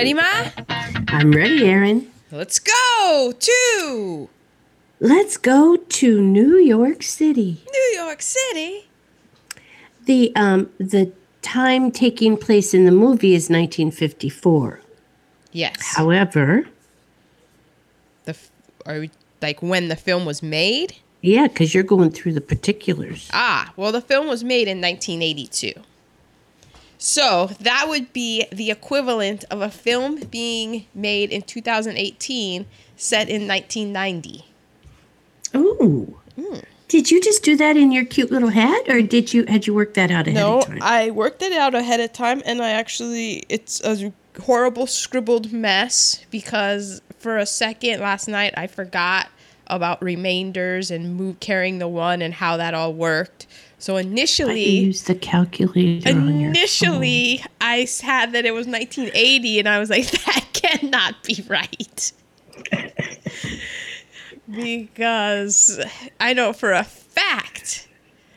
Ready, Ma? I'm ready, Aaron. Let's go to Let's go to New York City. New York City. The um the time taking place in the movie is 1954. Yes. However, the f- are we like when the film was made? yeah, because you're going through the particulars. Ah, well, the film was made in 1982. So that would be the equivalent of a film being made in 2018, set in 1990. Oh. Hmm. Did you just do that in your cute little hat, or did you had you worked that out ahead No, of time? No, I worked it out ahead of time, and I actually it's a horrible scribbled mess because for a second last night I forgot about remainders and move carrying the one and how that all worked. So initially, used the calculator initially I had that it was 1980, and I was like, that cannot be right. because I know for a fact.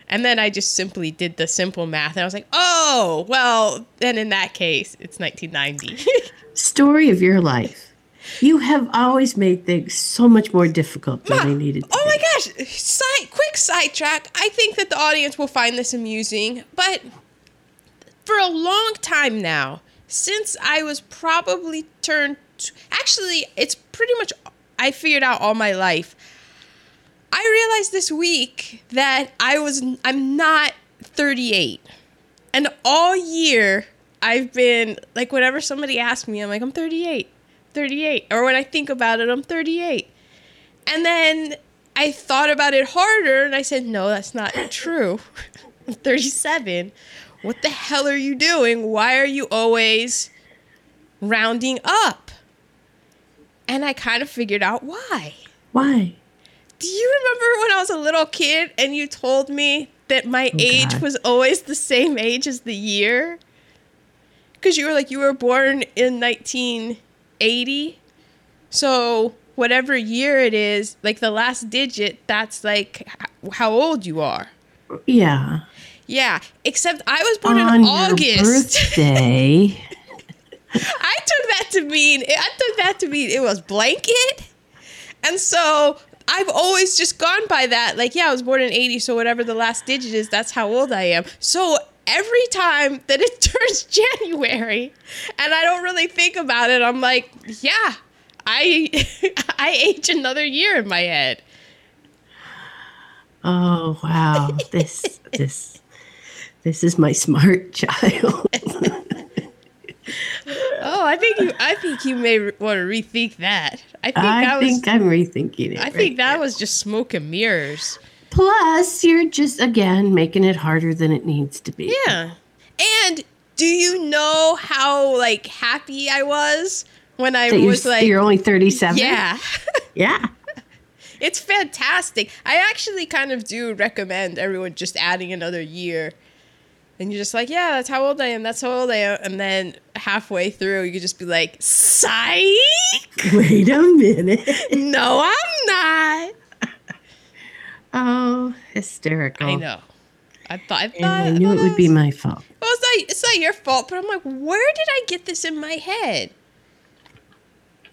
And then I just simply did the simple math, and I was like, "Oh, well, then in that case, it's 1990." story of your life. You have always made things so much more difficult than they needed to oh be. oh be. my gosh! Side, quick sidetrack. I think that the audience will find this amusing, but for a long time now, since I was probably turned, actually, it's pretty much I figured out all my life. I realized this week that I was I'm not 38. And all year I've been like whenever somebody asks me, I'm like, I'm 38. 38. Or when I think about it, I'm 38. And then I thought about it harder and I said, no, that's not true. I'm 37. What the hell are you doing? Why are you always rounding up? And I kind of figured out why. Why? Do you remember when I was a little kid and you told me that my oh, age God. was always the same age as the year? Because you were like, you were born in 1980. So, whatever year it is, like the last digit, that's like how old you are. Yeah. Yeah, except I was born on in your August. birthday. I took that to mean I took that to mean it was blanket. And so I've always just gone by that. Like, yeah, I was born in 80, so whatever the last digit is, that's how old I am. So every time that it turns January and I don't really think about it, I'm like, yeah, I I age another year in my head. Oh wow. This this this is my smart child. Oh, I think you I think you may re- want to rethink that. I think I that was think I'm rethinking it. I right think that was just smoke and mirrors. Plus, you're just again making it harder than it needs to be. Yeah. And do you know how like happy I was when I That was like you're only 37. Yeah. Yeah. it's fantastic. I actually kind of do recommend everyone just adding another year. And you're just like, yeah, that's how old I am. That's how old I am. And then halfway through, you could just be like, psych. Wait a minute. No, I'm not. Oh, hysterical. I know. I thought. I thought. And I knew thought it would be my fault. Well, it's not. It's not your fault. But I'm like, where did I get this in my head?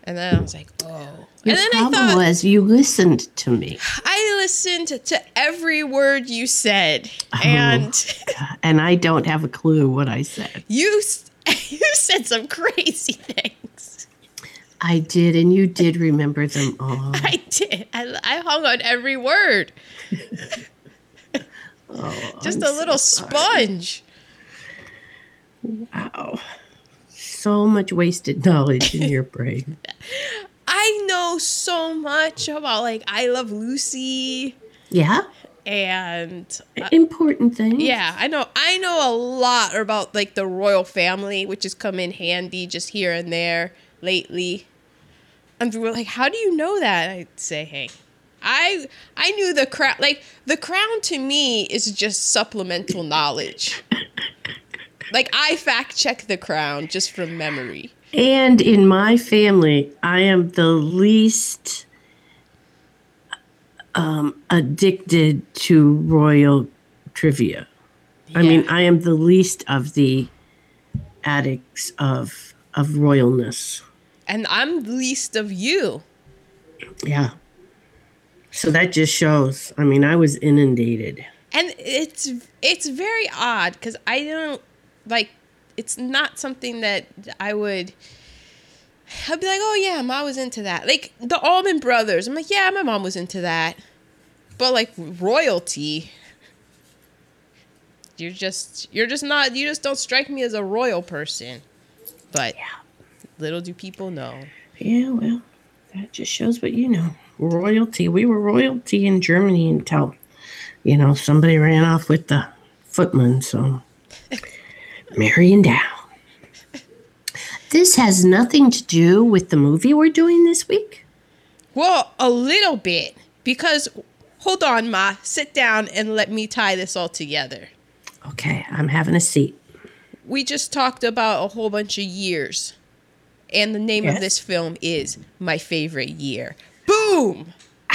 And then I was like, oh. Your and then I thought, was you listened to me. I listened to every word you said, Oh. and And I don't have a clue what I said. you you said some crazy things. I did, and you did remember them all. I did. I, I hung on every word. Oh, Just I'm a little so sponge. Wow. So much wasted knowledge in your brain. I know so much about like I Love Lucy Yeah. and uh, Important thing. yeah, I know I know a lot about like the royal family, which has come in handy just here and there lately. And we were like, "How do you know that?" I'd say, "Hey, I I knew the crown. Like the crown to me is just supplemental knowledge. like I fact check the crown just from memory. And in my family, I am the least um, addicted to royal trivia. I mean, I am the least of the addicts of of royalness. And I'm the least of you. Yeah. So that just shows. I mean, I was inundated. And it's it's very odd because I don't like. It's not something that I would. I'd be like, oh yeah, mom was into that. Like the Allman Brothers. I'm like, yeah, my mom was into that. But like royalty, you're just you're just not you just don't strike me as a royal person. But Yeah. Little do people know. Yeah, well, that just shows what you know. Royalty. We were royalty in Germany until, you know, somebody ran off with the footman. So, Mary and Dow. This has nothing to do with the movie we're doing this week. Well, a little bit because hold on, ma, sit down and let me tie this all together. Okay, I'm having a seat. we just talked about a whole bunch of years. And the name of this film is My Favorite Year. Boom!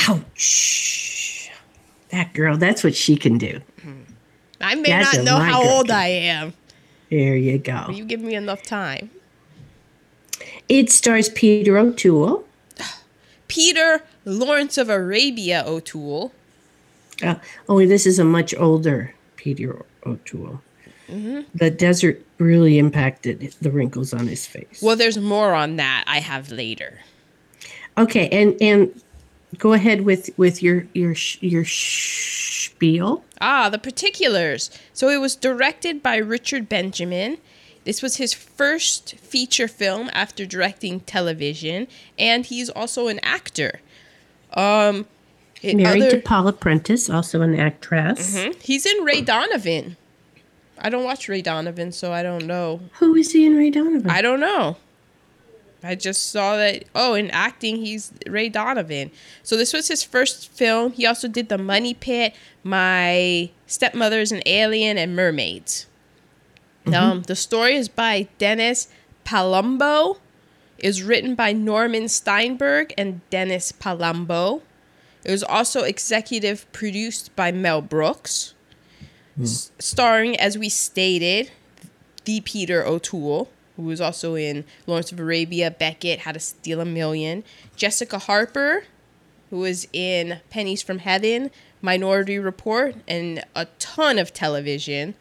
Ouch. That girl, that's what she can do. I may That's not know how old I am. There you go. You give me enough time. It stars Peter O'Toole. Peter Lawrence of Arabia O'Toole. Uh, only this is a much older Peter O'Toole. The desert really impacted the wrinkles on his face. Well, there's more on that I have later. Okay, and and go ahead with with your your your spiel. Ah, the particulars. So it was directed by Richard Benjamin. This was his first feature film after directing television, and he's also an actor. Um, Married other- to Paula Prentiss, also an actress. Mhm. He's in Ray Donovan. I don't watch Ray Donovan, so I don't know. Who is he in Ray Donovan? I don't know. I just saw that. Oh, in acting, he's Ray Donovan. So this was his first film. He also did The Money Pit, My Stepmother's an Alien, and Mermaids. Um, the story is by Dennis Palumbo. Is written by Norman Steinberg and Dennis Palumbo. It was also executive produced by Mel Brooks. S- starring, as we stated, the Peter O'Toole, who was also in Lawrence of Arabia, Becket, How to Steal a Million, Jessica Harper, who was in Pennies from Heaven, Minority Report, and a ton of television.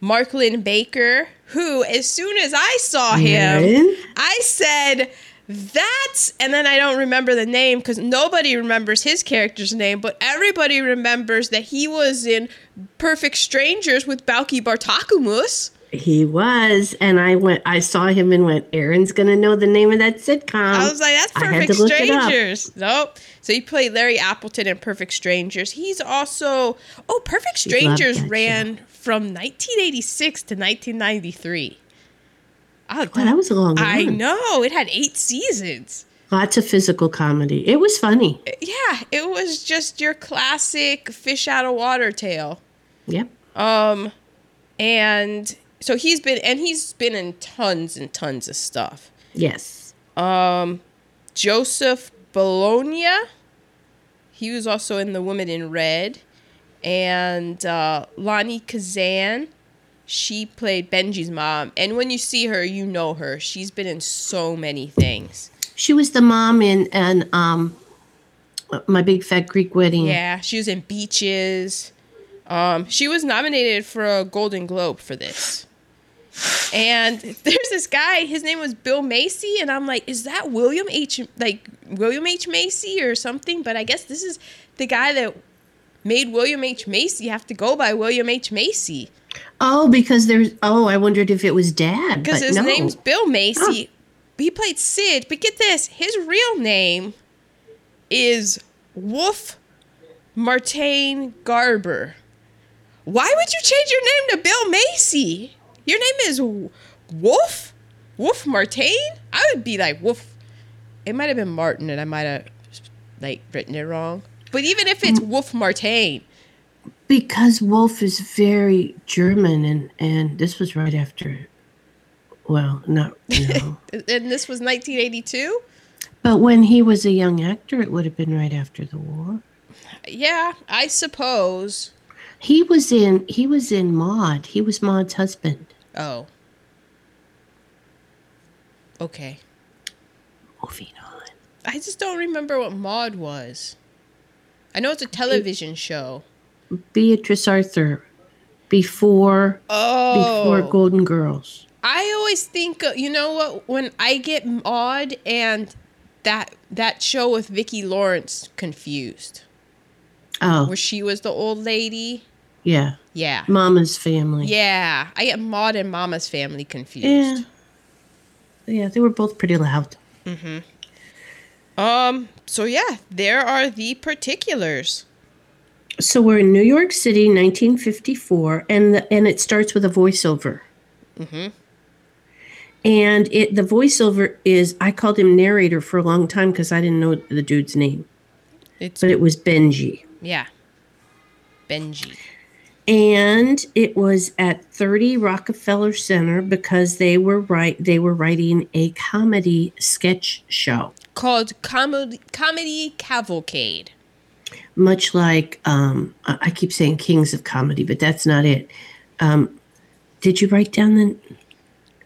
Mark Linn-Baker, who, as soon as I saw him? I said, that's, and then I don't remember the name because nobody remembers his character's name, but everybody remembers that he was in Perfect Strangers with Balki Bartokomous. He was, and I went. I saw him and went. Aaron's gonna know the name of that sitcom. I was like, that's Perfect to look it up. Strangers. Nope. So he played Larry Appleton in Perfect Strangers. He's also, oh, Perfect Strangers ran from 1986 to 1993. Oh, ah, Well, that was a long I run. know. It had eight seasons. Lots of physical comedy. It was funny. Yeah, it was just your classic fish out of water tale. Yep. Um, and so he's been, and he's been in tons and tons of stuff. Yes. Um, Joseph Bologna, he was also in The Woman in Red, and uh, Lainie Kazan, she played Benji's mom. And when you see her, you know her. She's been in so many things. She was the mom in and um, my big fat Greek wedding. Yeah, she was in Beaches. Um, she was nominated for a Golden Globe for this. And there's this guy, his name was Bill Macy, and I'm like, is that William H. like William H. Macy or something? But I guess this is the guy that made William H. Macy have to go by William H. Macy. Oh, because there's. Oh, I wondered if it was Dad. Because his no. name's Bill Macy. He played Sid, but get this, his real name is Wolf Martain Garber. Why would you change your name to Bill Macy? Your name is Wolf? Wolf Martain? I would be like Wolf. It might have been Martin and I might have like written it wrong. But even if it's Wolf Martain, because Wolf is very German, and and this was right after. Well, not no. and this was 1982? but when he was a young actor, it would have been right after the war. Yeah, I suppose. He was in. He was in Maude. He was Maude's husband. Oh. Okay. Moving on. I just don't remember what Maude was. I know it's a television show. Beatrice Arthur before Oh. before Golden Girls. I always think, uh, you know what? When I get Maude and that that show with Vicki Lawrence confused, Oh, where she was the old lady. Yeah. Yeah, Mama's family. yeah. I get Maude and Mama's Family confused. Yeah, Yeah, they were both pretty loud. Mm-hmm. Um. So yeah, there are the particulars. So we're in New York City, 1954, and the, and it starts with a voiceover. Mm-hmm. And it the voiceover is I called him narrator for a long time because I didn't know the dude's name, It's but it was Benji. yeah, Benji. And it was at 30 Rockefeller Center because they were right they were writing a comedy sketch show called Comedy Comedy Cavalcade. much like um, I keep saying Kings of Comedy but that's not it um, did you write down the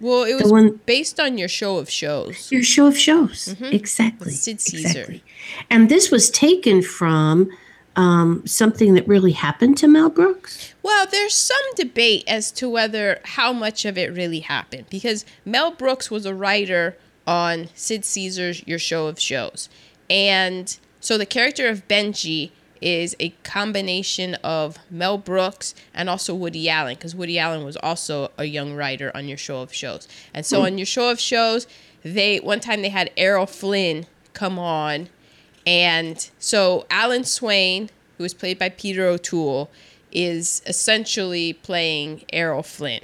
Well, it was one- based on your show of shows. your show of shows exactly With Sid Caesar. exactly and this was taken from um, something that really happened to Mel Brooks Well, there's some debate as to whether how much of it really happened because Mel Brooks was a writer on Sid Caesar's Your Show of Shows. And so the character of Benji is a combination of Mel Brooks and also Woody Allen because Woody Allen was also a young writer on Your Show of Shows. And so on Your Show of Shows, they one time they had Errol Flynn come on and so Alan Swan, who was played by Peter O'Toole, is essentially playing Errol Flynn,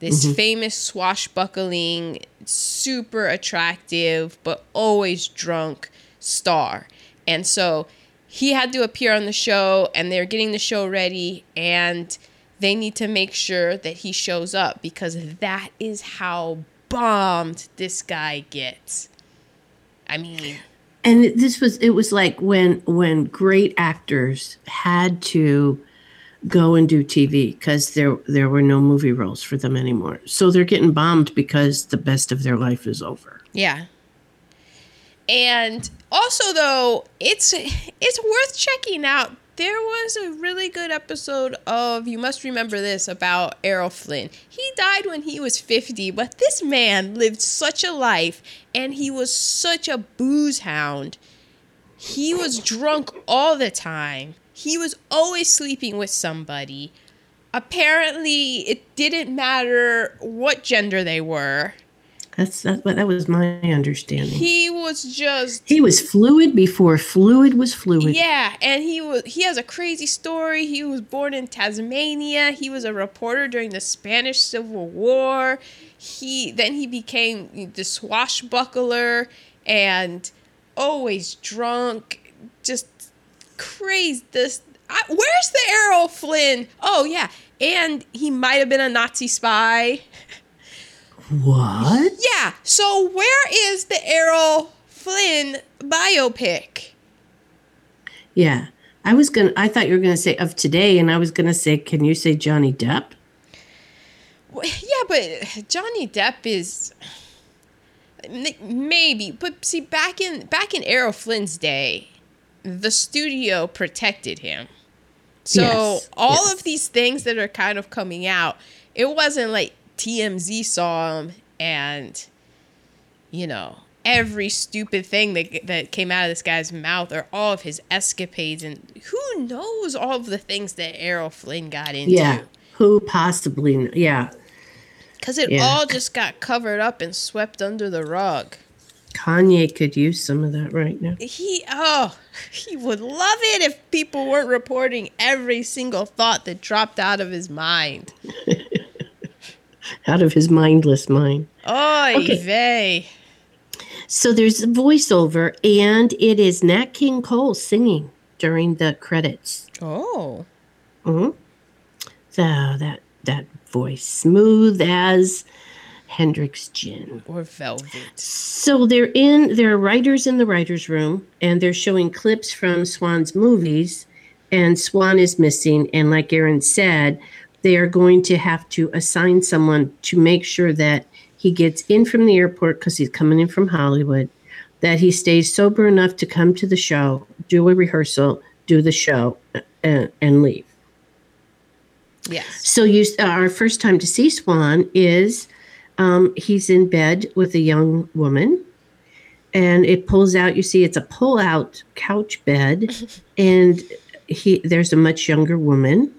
this mm-hmm. famous swashbuckling, super attractive, but always drunk star. And so he had to appear on the show, and they're getting the show ready, and they need to make sure that he shows up because that is how bombed this guy gets. I mean, and this was it was like when when great actors had to go and do TV because there there were no movie roles for them anymore. So they're getting bombed because the best of their life is over. Yeah. And also though, it's it's worth checking out. There was a really good episode of You Must Remember This about Errol Flynn. He died when he was 50, but this man lived such a life and he was such a booze hound. He was drunk all the time. He was always sleeping with somebody. Apparently, it didn't matter what gender they were. That's that, that was my understanding. He, was just he was fluid before fluid was fluid. Yeah, and he was he has a crazy story. He was born in Tasmania. He was a reporter during the Spanish Civil War. He then he became the swashbuckler and always drunk, just crazy. This I, where's the Errol Flynn? Oh yeah, and he might have been a Nazi spy. What? Yeah. So where is the Errol Flynn biopic? Yeah. I was gonna I thought you were gonna say of today, and I was gonna say, can you say Johnny Depp? Well, Yeah, but Johnny Depp is maybe, but see, back in back in Errol Flynn's day, the studio protected him. So Yes, all yes. of these things that are kind of coming out, it wasn't like TMZ saw him and, you know, every stupid thing that that came out of this guy's mouth or all of his escapades and who knows all of the things that Errol Flynn got into. Yeah. Who possibly? Yeah. Because it Yeah. all just got covered up and swept under the rug. Kanye could use some of that right now. He, oh, he would love it if people weren't reporting every single thought that dropped out of his mind. Out of his mindless mind. Oy Okay. vey. So there's a voiceover, and it is Nat King Cole singing during the credits. Oh. hmm So that that voice, smooth as Hendrick's gin. Or velvet. So they're in. There are writers in the writers' room, and they're showing clips from Swan's movies, and Swan is missing. And like Aaron said, they are going to have to assign someone to make sure that he gets in from the airport because he's coming in from Hollywood, that he stays sober enough to come to the show, do a rehearsal, do the show, and, and leave. Yes. So you, our first time to see Swan is um, he's in bed with a young woman, and it pulls out. You see, it's a pull-out couch bed, and he there's a much younger woman.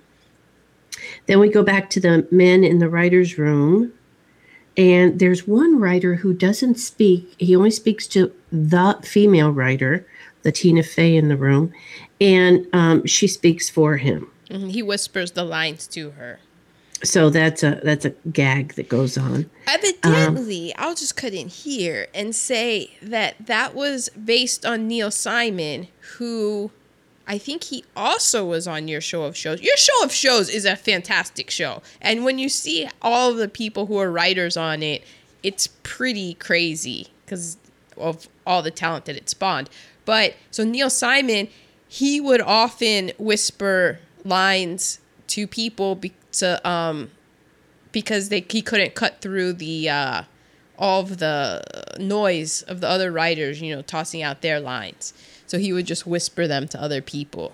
Then we go back to the men in the writers' room, and there's one writer who doesn't speak. He only speaks to the female writer, the Tina Fey in the room, and um, she speaks for him. Mhm, He whispers the lines to her. So that's a that's a gag that goes on. Evidently, I'll just cut in here and say that that was based on Neil Simon, who I think he also was on your show of shows. Your show of shows is a fantastic show. And when you see all the people who are writers on it, it's pretty crazy because of all the talent that it spawned. But so Neil Simon, he would often whisper lines to people be, to um because they he couldn't cut through the uh, all of the noise of the other writers, you know, tossing out their lines. So he would just whisper them to other people,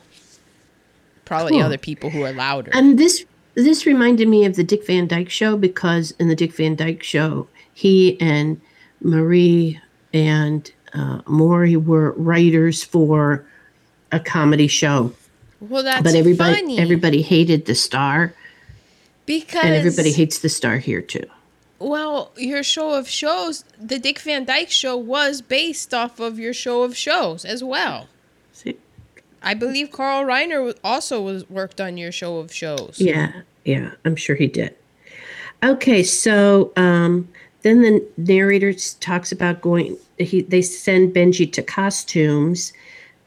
probably Cool. other people who are louder. And this this reminded me of the Dick Van Dyke show because in the Dick Van Dyke show, he and Marie and uh, Morey were writers for a comedy show, well, that's but everybody funny everybody hated the star, because and everybody hates the star here too. Well, your show of shows, the Dick Van Dyke show, was based off of your show of shows as well. See? I believe Carl Reiner also was worked on your show of shows. Yeah, yeah, I'm sure he did. Okay, so um, then the narrator talks about going. He they send Benji to costumes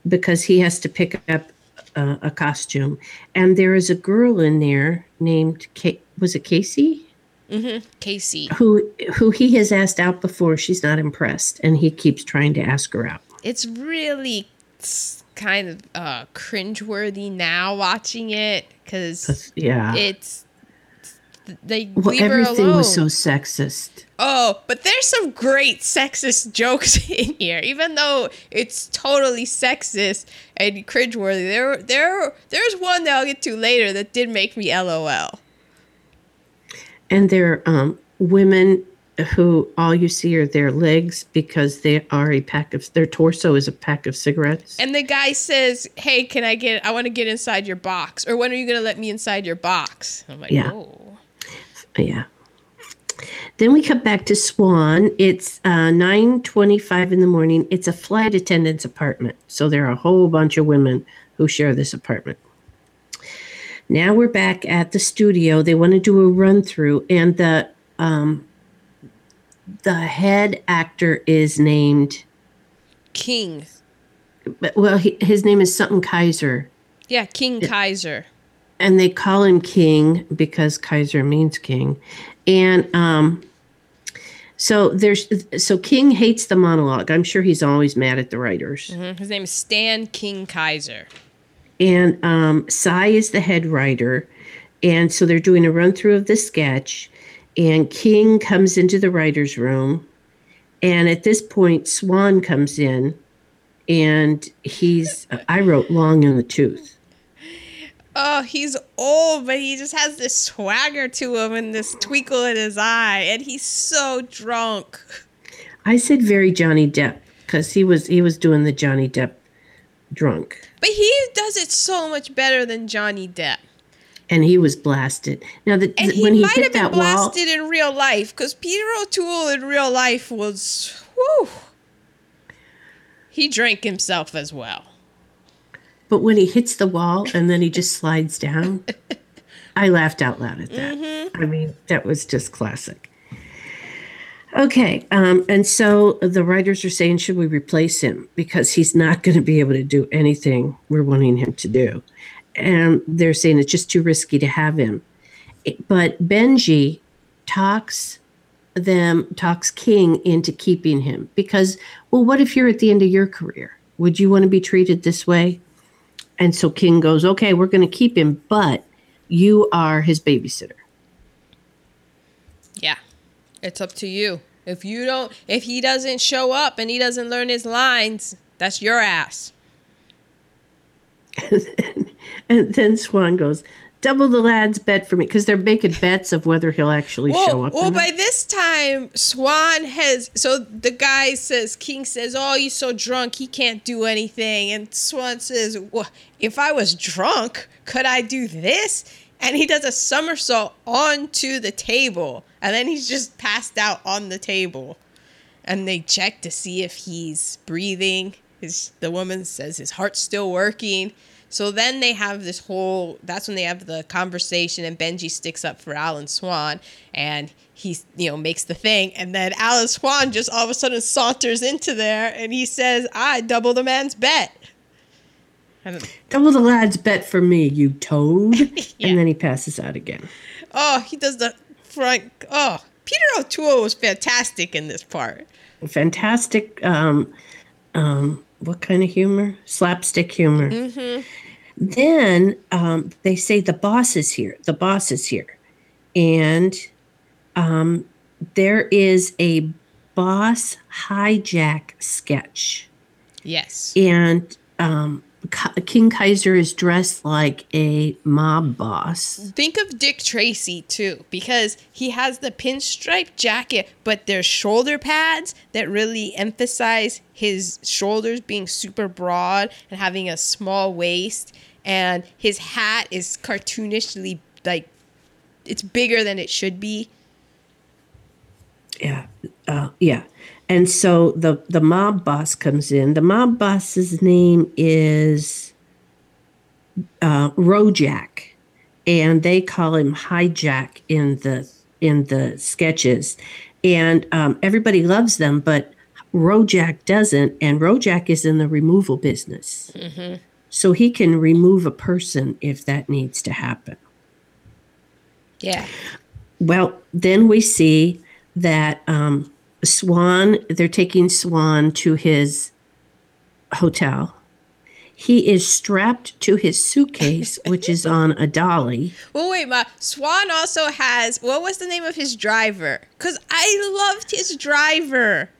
because he has to pick up uh, a costume, and there is a girl in there named Ka- was it Casey Casey. who who he has asked out before. She's not impressed, and he keeps trying to ask her out. it's really kind of uh cringeworthy now watching it because Yeah. it's they well, leave her everything alone. was so sexist. oh, but there's some great sexist jokes in here, even though it's totally sexist and cringeworthy. There, there, there's one that I'll get to later that did make me LOL. And they're um, women who all you see are their legs because they are a pack of their torso is a pack of cigarettes. And the guy says, "Hey, can I get? I want to get inside your box. Or when are you gonna let me inside your box?" I'm like, Yeah. "Oh." yeah. Then we come back to Swan. It's uh, nine twenty-five in the morning. It's a flight attendant's apartment, so there are a whole bunch of women who share this apartment. Now we're back at the studio. They want to do a run through, and the um, the head actor is named. King. but- Well, he, his name is something Kaiser. Yeah, King Kaiser. and they call him king because Kaiser means king. And um, so there's so King hates the monologue. I'm sure he's always mad at the writers. Mhm. His name is Stan King Kaiser. And um, Cy is the head writer, and so they're doing a run through of the sketch. And King comes into the writers' room, and at this point, Swan comes in, and he's I wrote long in the tooth. Oh, he's old, but he just has this swagger to him and this twinkle in his eye, and he's so drunk. I said very Johnny Depp because he was he was doing the Johnny Depp drunk, But he does it so much better than Johnny Depp. and he was blasted. Now the, And the- he when he might hit have been that wall, blasted in real life because Peter O'Toole in real life was, whew. He drank himself as well. but when he hits the wall and then he just slides down, I laughed out loud at that. Mm-hmm. I mean, that was just classic. Okay, um, and so the writers are saying, should we replace him because he's not going to be able to do anything we're wanting him to do, and they're saying it's just too risky to have him. But Benji talks them talks King into keeping him because, well, what if you're at the end of your career? Would you want to be treated this way? And so King goes, okay, we're going to keep him, but you are his babysitter. It's up to you. If you don't, if he doesn't show up and he doesn't learn his lines, that's your ass. and then Swan goes, double the lad's bet for me because they're making bets of whether he'll actually well, show up. Well, by this time, Swan has. So the guy says, King says, "Oh, he's so drunk, he can't do anything." And Swan says, "Well, if I was drunk, could I do this?" And he does a somersault onto the table, and then he's just passed out on the table. And they check to see if he's breathing. His the woman says his heart's still working. So then they have this whole that's when they have the conversation and Benji sticks up for Alan Swan and he you know makes the thing and then Alan Swan just all of a sudden saunters into there and he says, I double the man's bet. Double the lad's bet for me, you toad. yeah. And then he passes out again. Oh, he does the front oh Peter O'Toole was fantastic in this part. Fantastic um um what kind of humor? Slapstick humor. Mm-hmm. Then um, they say the boss is here. The boss is here, and um, there is a boss hijack sketch. Yes, and um, King Kaiser is dressed like a mob boss. Think of Dick Tracy too, because he has the pinstripe jacket, but there's shoulder pads that really emphasize his shoulders being super broad and having a small waist. And his hat is cartoonishly like it's bigger than it should be. Yeah, uh, yeah. And so the the mob boss comes in. The mob boss's name is uh, Rojak, and they call him Hijack in the in the sketches. And um, everybody loves them, but Rojak doesn't. And Rojak is in the removal business, mm-hmm. so he can remove a person if that needs to happen. Yeah. Well, then we see that um, Swan, they're taking Swan to his hotel. He is strapped to his suitcase, which is on a dolly. Well, wait, ma. Swan also has what was the name of his driver? Because I loved his driver.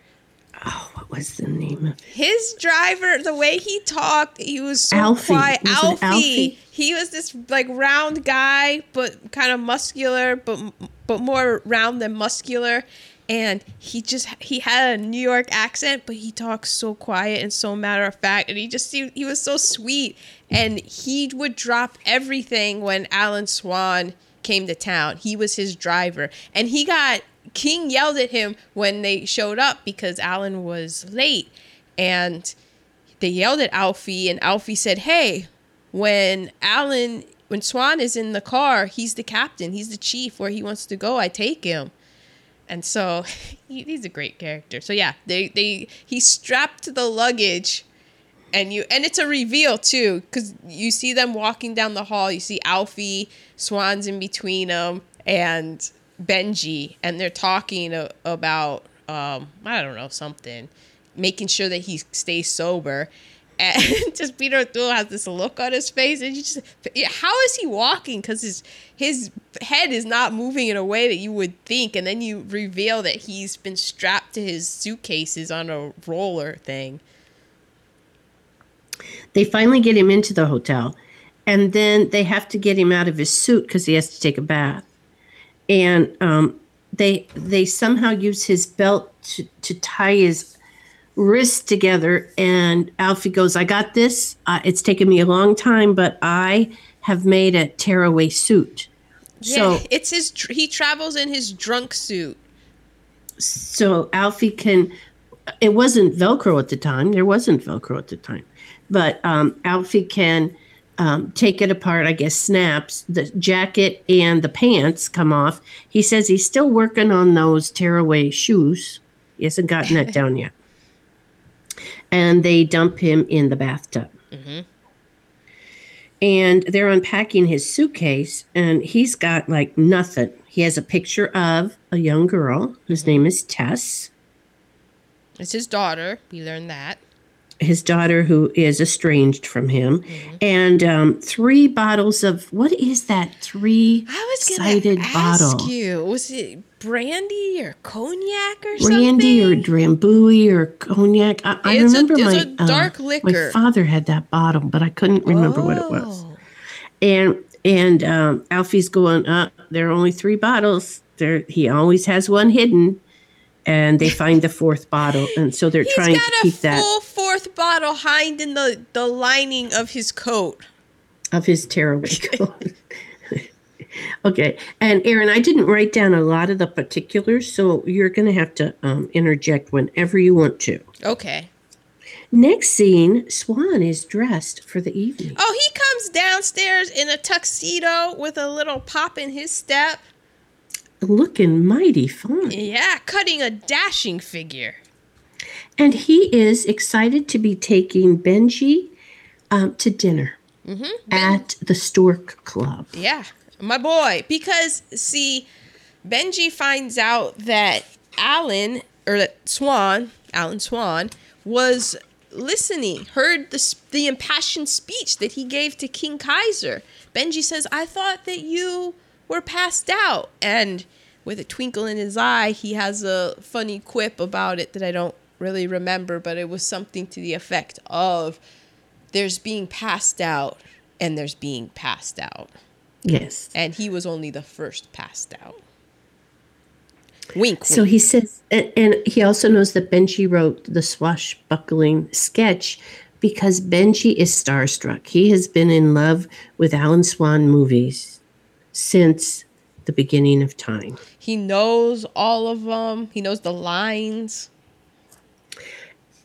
Oh, what was the name of his driver? The way he talked, he was so Alfie. quiet. Was Alfie. Alfie. He was this like round guy, but kind of muscular, but but more round than muscular and he just he had a New York accent, but he talks so quiet and so matter of fact, and he just seemed he was so sweet, and he would drop everything when Alan Swan came to town. He was his driver, and he got King yelled at him when they showed up because Alan was late, and they yelled at Alfie, and Alfie said, "Hey, when Alan." When Swan is in the car, he's the captain. He's the chief. Where he wants to go, I take him and so he, he's a great character. So yeah, they they he's strapped to the luggage, and you and it's a reveal too because you see them walking down the hall. You see Alfie, Swans in between them, and Benji, and they're talking a, about um I don't know something, making sure that he stays sober and just Peter O'Toole has this look on his face, and you just how is he walking? Because his his head is not moving in a way that you would think, and then you reveal that he's been strapped to his suitcases on a roller thing. They finally get him into the hotel, and then they have to get him out of his suit because he has to take a bath, and um, they they somehow use his belt to, to tie his wrists together and Alfie goes, I got this. Uh, it's taken me a long time, but I have made a tearaway suit. Yeah, so it's his, he travels in his drunk suit. So Alfie can, it wasn't Velcro at the time. There wasn't Velcro at the time. But um, Alfie can um, take it apart, I guess, snaps. The jacket and the pants come off. He says he's still working on those tearaway shoes. He hasn't gotten that down yet and they dump him in the bathtub. Mm-hmm. And they're unpacking his suitcase, and he's got like nothing. He has a picture of a young girl whose mm-hmm. name is Tess. It's his daughter. We learned that. His daughter, who is estranged from him, mm-hmm. and um, three bottles of what is that three-sided bottle? You was it brandy or cognac or something. brandy or drambuie or cognac. I, I It's a- remember it's my a dark uh, liquor. My father had that bottle, but I couldn't remember what it was. Oh. And and um, Alfie's going up. There are only three bottles. There, he always has one hidden, and they find the fourth bottle, and so they're He's trying to keep that full fourth bottle hiding in the, the lining of his coat. of his tearaway coat. Okay, and Aaron, I didn't write down a lot of the particulars, so you're going to have to um, interject whenever you want to. Okay. Next scene, Swan is dressed for the evening. Oh, he comes downstairs in a tuxedo with a little pop in his step. looking mighty fine. Yeah, cutting a dashing figure. And he is excited to be taking Benji um, to dinner at the Stork Club. Yeah, my boy. Because see, Benji finds out that Alan or that Swan, Alan Swan, was listening, heard the the impassioned speech that he gave to King Kaiser. Benji says, "I thought that you were passed out," and with a twinkle in his eye, he has a funny quip about it that I don't really remember, but it was something to the effect of, "There's being passed out." And there's being passed out Yes. and he was only the first passed out. Wink. So wink. he says, and, and he also knows that Benji wrote the swashbuckling sketch because Benji is starstruck. He has been in love with Alan Swan movies since the beginning of time. he knows all of them. He knows the lines.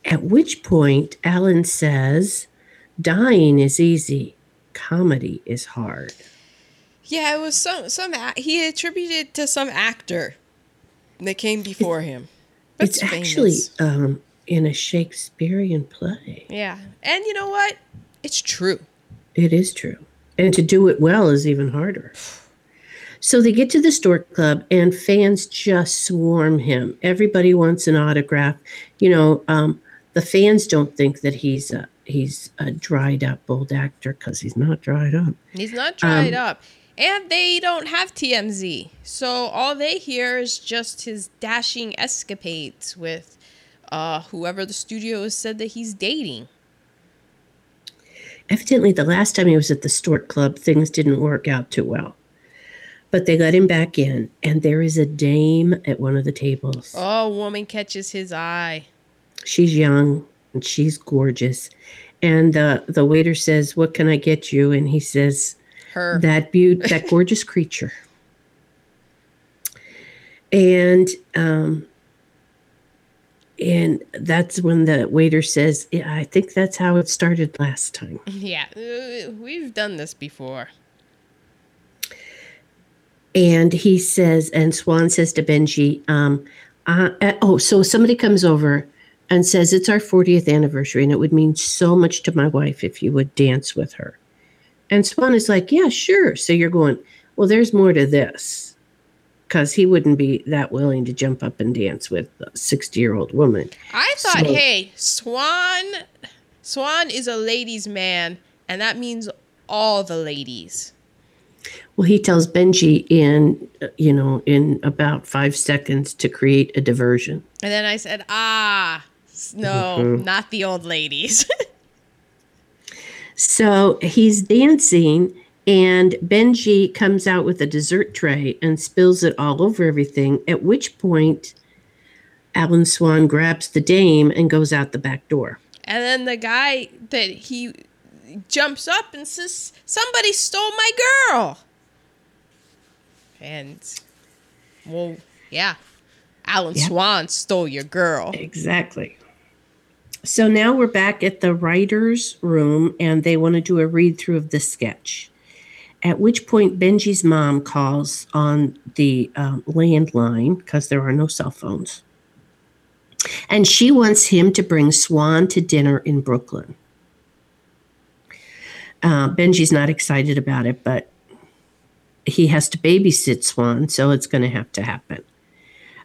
At which point, Alan says, Dying is easy, comedy is hard. Yeah, it was some some ac- he attributed to some actor that came before him. it's That's actually um, in a Shakespearean play. yeah, and you know what? It's true. It is true. And to do it well is even harder. So they get to the Stork Club and fans just swarm him. Everybody wants an autograph. You know, um, the fans don't think that he's a, he's a dried up old actor because he's not dried up. He's not dried Um, up. And they don't have TMZ. So all they hear is just his dashing escapades with uh, whoever the studio has said that he's dating. Evidently, the last time he was at the Stork Club, things didn't work out too well. But they let him back in, and there is a dame at one of the tables. Oh, woman catches his eye. She's young and she's gorgeous. And the the waiter says, "What can I get you?" And he says, Her. "That beaut, that gorgeous creature." And um, and that's when the waiter says, yeah, "I think that's how it started last time." Yeah, uh, we've done this before. And he says, and Swan says to Benji, um, uh, uh, "Oh, so somebody comes over." And says it's our 40th anniversary, and it would mean so much to my wife if you would dance with her. And Swan is like, Yeah, sure. So you're going, Well, there's more to this. Because he wouldn't be that willing to jump up and dance with a 60 year old woman. I thought, So- hey, Swan, Swan is a ladies' man, and that means all the ladies. Well, he tells Benji in, uh, you know, in about five seconds to create a diversion. And then I said, ah, no, Mm-hmm. not the old ladies. So he's dancing, and Benji comes out with a dessert tray and spills it all over everything. At which point, Alan Swan grabs the dame and goes out the back door. and then the guy that he jumps up and says, somebody stole my girl. And, well, yeah, Alan Yeah. Swan stole your girl. Exactly. So now we're back at the writer's room, and they want to do a read through of the sketch. At which point, Benji's mom calls on the um, landline because there are no cell phones. And she wants him to bring Swan to dinner in Brooklyn. Uh, Benji's not excited about it, but he has to babysit Swan, so it's going to have to happen.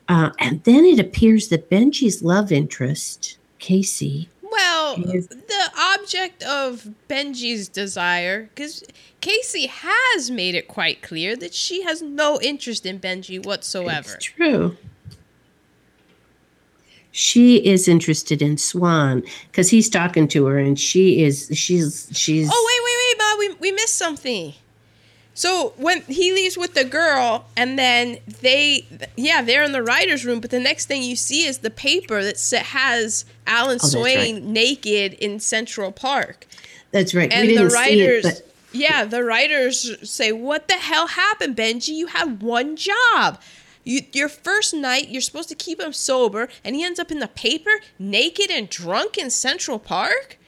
Uh, and then it appears that Benji's love interest, Casey, Well, the object of Benji's desire because Casey has made it quite clear that she has no interest in Benji whatsoever. It's true. She is interested in Swan because he's talking to her, and she is she's she's. Oh wait, wait, wait, Bob, we we missed something. So when he leaves with the girl, and then they, yeah, they're in the writers' room. But the next thing you see is the paper that has Alan Oh, Swan right. naked in Central Park. That's right. And we the writers, see it, but yeah, the writers say, "What the hell happened, Benji? You had one job. You, your first night, you're supposed to keep him sober, and he ends up in the paper, naked and drunk in Central Park."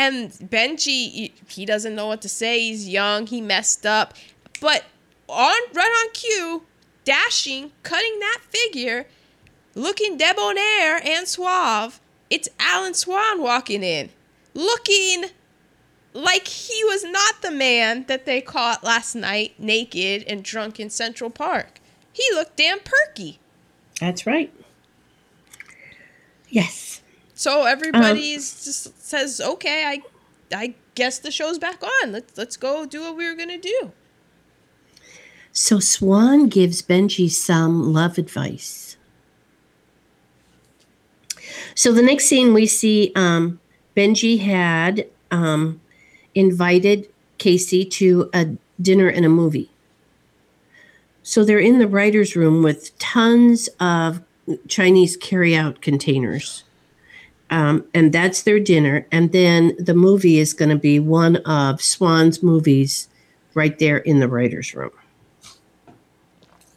And Benji, he- doesn't know what to say. He's young. He messed up, but on right on cue, dashing, cutting that figure, looking debonair and suave. It's Alan Swan walking in, looking like he was not the man that they caught last night naked and drunk in Central Park. He looked damn perky. that's right. Yes. So everybody's just says, "Okay, I I guess the show's back on. Let's let's go do what we were to do." So Swan gives Benji some love advice. So the next scene we see um, Benji had um, invited Casey to a dinner and a movie. So they're in the writer's room with tons of Chinese carry-out containers. Um, and that's their dinner. And then the movie is going to be one of Swan's movies right there in the writer's room.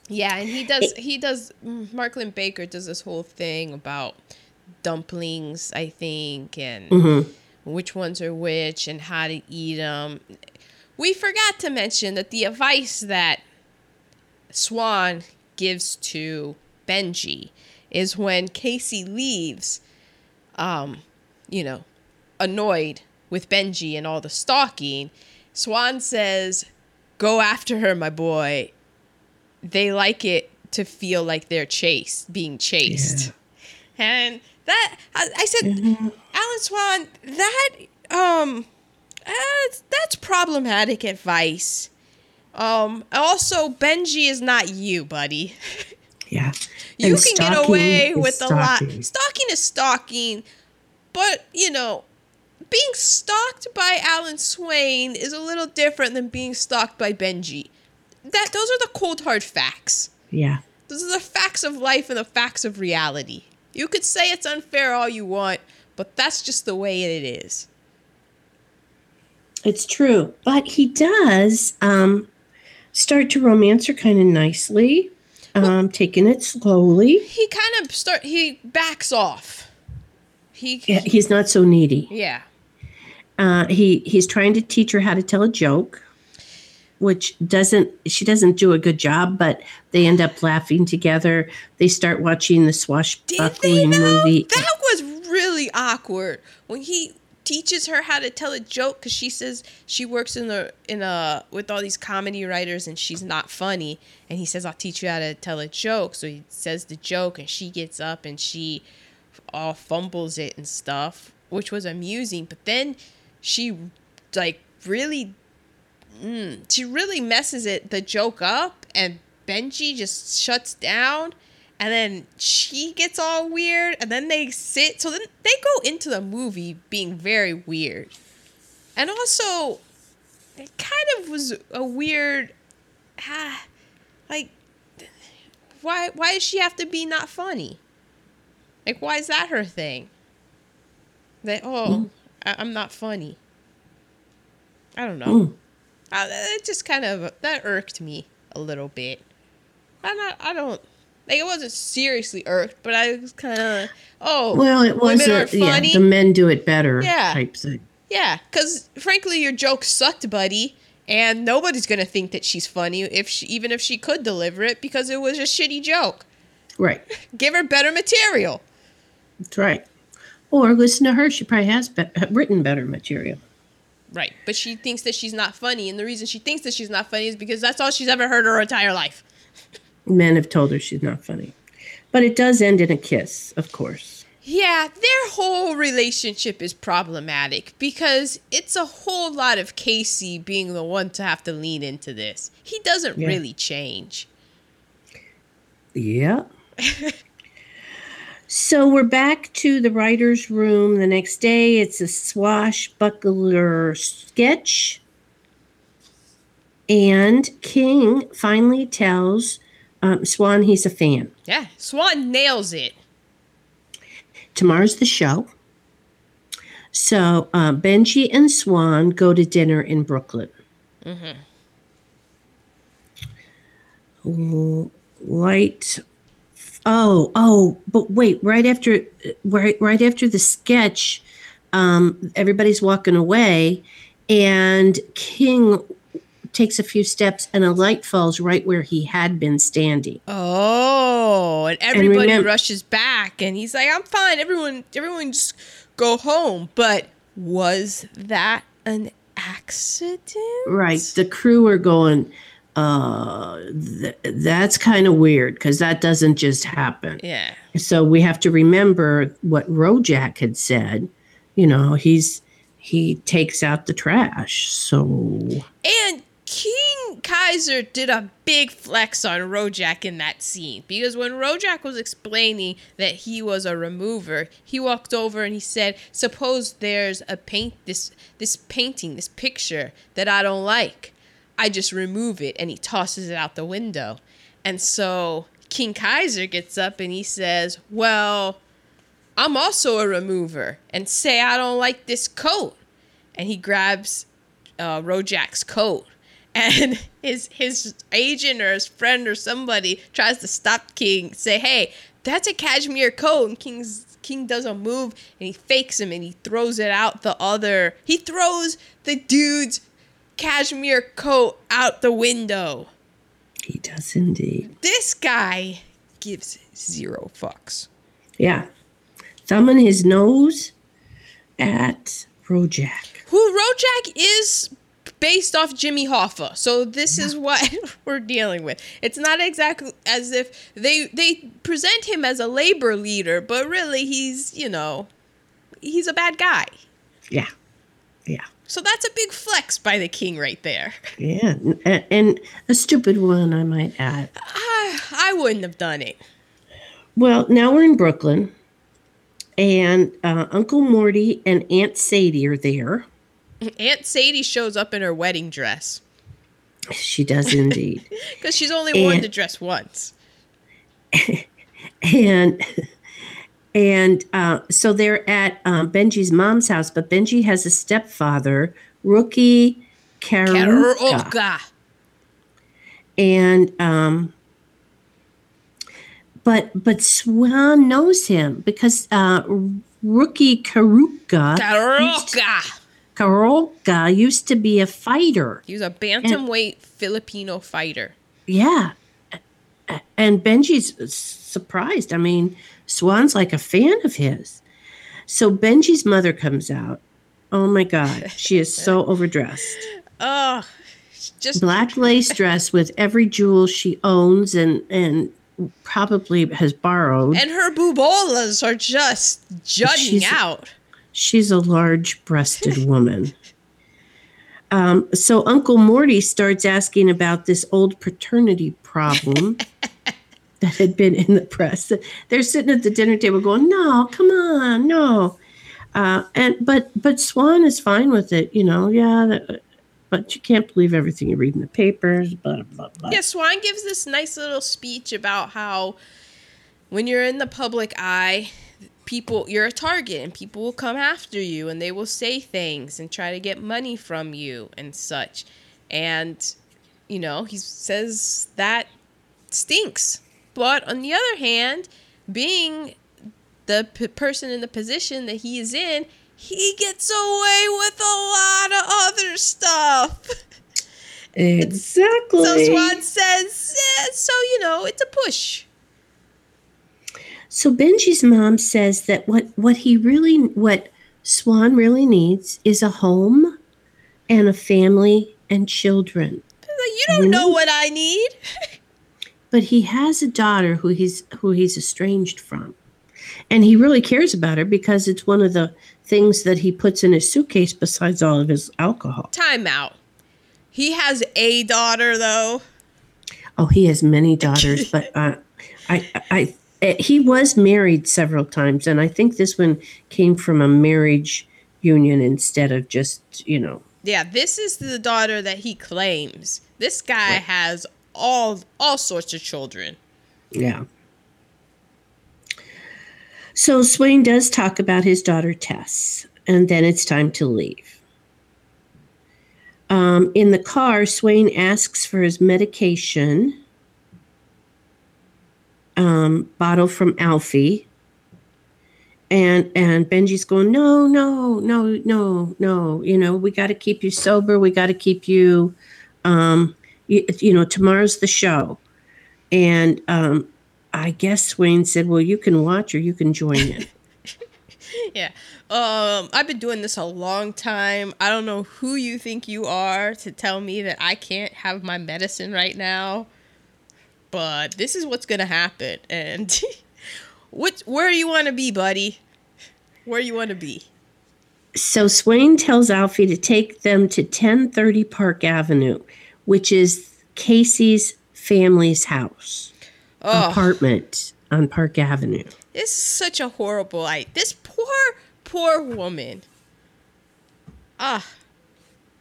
Yeah, and he does he does Mark Linn-Baker does this whole thing about dumplings, I think, and Mhm. which ones are which and how to eat them. We forgot to mention that the advice that Swan gives to Benji is when Casey leaves, um, you know, annoyed with Benji and all the stalking, Swan says, Go after her, my boy. They like it to feel like they're chased, being chased. And that, I, I said, Alan Swan, that, um, that's, that's problematic advice. Um, also, Benji is not you, buddy. Yeah. You And can get away with a lot. stalking. Stalking is stalking, but you know, being stalked by Alan Swan is a little different than being stalked by Benji. That those are the cold hard facts. Yeah. Those are the facts of life and the facts of reality. You could say it's unfair all you want, but that's just the way it is. It's true. But he does um, start to romance her kind of nicely, um, taking it slowly. He kind of start he backs off. He Yeah, He's not so needy. yeah. Uh, he he's trying to teach her how to tell a joke, which doesn't she doesn't do a good job. But they end up laughing together. They start watching the swashbuckling know? movie. That was really awkward when he teaches her how to tell a joke because she says she works in the in a with all these comedy writers and she's not funny. And he says I'll teach you how to tell a joke. So he says the joke and she gets up and she all fumbles it and stuff which was amusing. But then she like really mm, she really messes it the joke up and benji just shuts down and then she gets all weird and then they sit so then they go into the movie being very weird. And also it kind of was a weird ah, like why why does she have to be not funny? Like why is that her thing? That oh I, i'm not funny. I don't know. Mm. uh, it just kind of that irked me a little bit. I'm not i don't like it wasn't seriously irked but i was kind of oh Well, it was women a, yeah, the men do it better Yeah. type thing. yeah, because frankly, your joke sucked, buddy, and nobody's gonna think that she's funny if she, even if she could deliver it because it was a shitty joke. Right. Give her better material. That's right. Or listen to her. She probably has be- uh, written better material. Right, but she thinks that she's not funny, and the reason she thinks that she's not funny is because that's all she's ever heard her entire life. Men have told her she's not funny. But it does end in a kiss, of course. Yeah, their whole relationship is problematic because it's a whole lot of Casey being the one to have to lean into this. He doesn't Yeah. really change. Yeah. so we're back to the writer's room the next day. It's a swashbuckler sketch. And King finally tells um, Swan he's a fan. Yeah, Swan nails it. Tomorrow's the show. So uh, Benji and Swan go to dinner in Brooklyn. Mm-hmm. Light. Oh, oh, but wait! Right after, right, right after the sketch, um, everybody's walking away, and King takes a few steps, and a light falls right where he had been standing. Oh, and everybody remem- rushes back, and he's like, "I'm fine. Everyone, everyone, just go home." But was that an accident? Right. The crew are going, uh, th- that's kind of weird because that doesn't just happen. Yeah. So we have to remember what Rojak had said. You know, he's he takes out the trash. So And King Kaiser did a big flex on Rojak in that scene because when Rojak was explaining that he was a remover, he walked over and he said, "Suppose there's a paint this this painting, this picture that I don't like. I just remove it." And he tosses it out the window. And so King Kaiser gets up and he says, "Well, I'm also a remover and say I don't like this coat." And he grabs uh, Rojak's coat, and his his agent or his friend or somebody tries to stop King, say, "Hey, that's a cashmere coat." And King's King doesn't move, and he fakes him, and he throws it out the other. He throws the dude's cashmere coat out the window. he does indeed. This guy gives zero fucks. Yeah. Thumbing his nose at Rojak. Who Rojak is based off Jimmy Hoffa. So this is what we're dealing with. It's not exactly as if they they present him as a labor leader, but really he's, you know, he's a bad guy. Yeah. Yeah. So that's a big flex by the king right there. Yeah. And, and a stupid one, I might add. I, I wouldn't have done it. Well, now we're in Brooklyn, and uh, Uncle Morty and Aunt Sadie are there. Aunt Sadie shows up in her wedding dress She does indeed. because she's only worn And- the dress once. and and uh, so they're at um, Benji's mom's house, but Benji has a stepfather, Rookie Karuka, Karuka. and um, but but Swan knows him because uh, Rookie Karuka Karuka. Karuka used to be a fighter. He was a bantamweight Filipino fighter. Yeah. And Benji's surprised. I mean, Swan's like a fan of his. So Benji's mother comes out. Oh my God. She is so overdressed. Oh, just Black lace dress with every jewel she owns and, and probably has borrowed. and her boobolas are just jutting She's- out. She's a large breasted woman. Um, so Uncle Morty starts asking about this old paternity problem that had been in the press. They're sitting at the dinner table going, "No, come on, no." Uh, and but but Swan is fine with it, you know. Yeah, that- but you can't believe everything you read in the papers. Blah blah blah. Yeah, Swan gives this nice little speech about how when you're in the public eye, people you're a target and people will come after you and they will say things and try to get money from you and such. And you know, he says that stinks. But on the other hand, being the p- person in the position that he is in, he gets away with a lot of other stuff. Exactly. So Swan says, eh, so you know, it's a push. So Benji's mom says that what what he really what Swan really needs is a home and a family and children. You don't know what I need. But he has a daughter who he's who he's estranged from. And he really cares about her because it's one of the things that he puts in his suitcase besides all of his alcohol. Time out. He has a daughter though. Oh, he has many daughters, but uh, I, I, I, he was married several times, and I think this one came from a marriage union instead of just, you know. Yeah, this is the daughter that he claims. This guy right. has all all sorts of children. Yeah. So Swan does talk about his daughter Tess, and then it's time to leave. Um, in the car, Swan asks for his medication um, bottle from Alfie, and and Benji's going, no, no, no, no, no. You know, we got to keep you sober. We got to keep you. Um, you, you know, tomorrow's the show, and um, I guess Swan said, well, you can watch or you can join in. yeah. Um, I've been doing this a long time. I don't know who you think you are to tell me that I can't have my medicine right now. But this is what's gonna happen. And what where you wanna be, buddy? Where you wanna be? So Swan tells Alfie to take them to 1030 Park Avenue, which is Casey's family's house. Oh. Apartment on Park Avenue. This is such a horrible I this poor poor woman. Ah.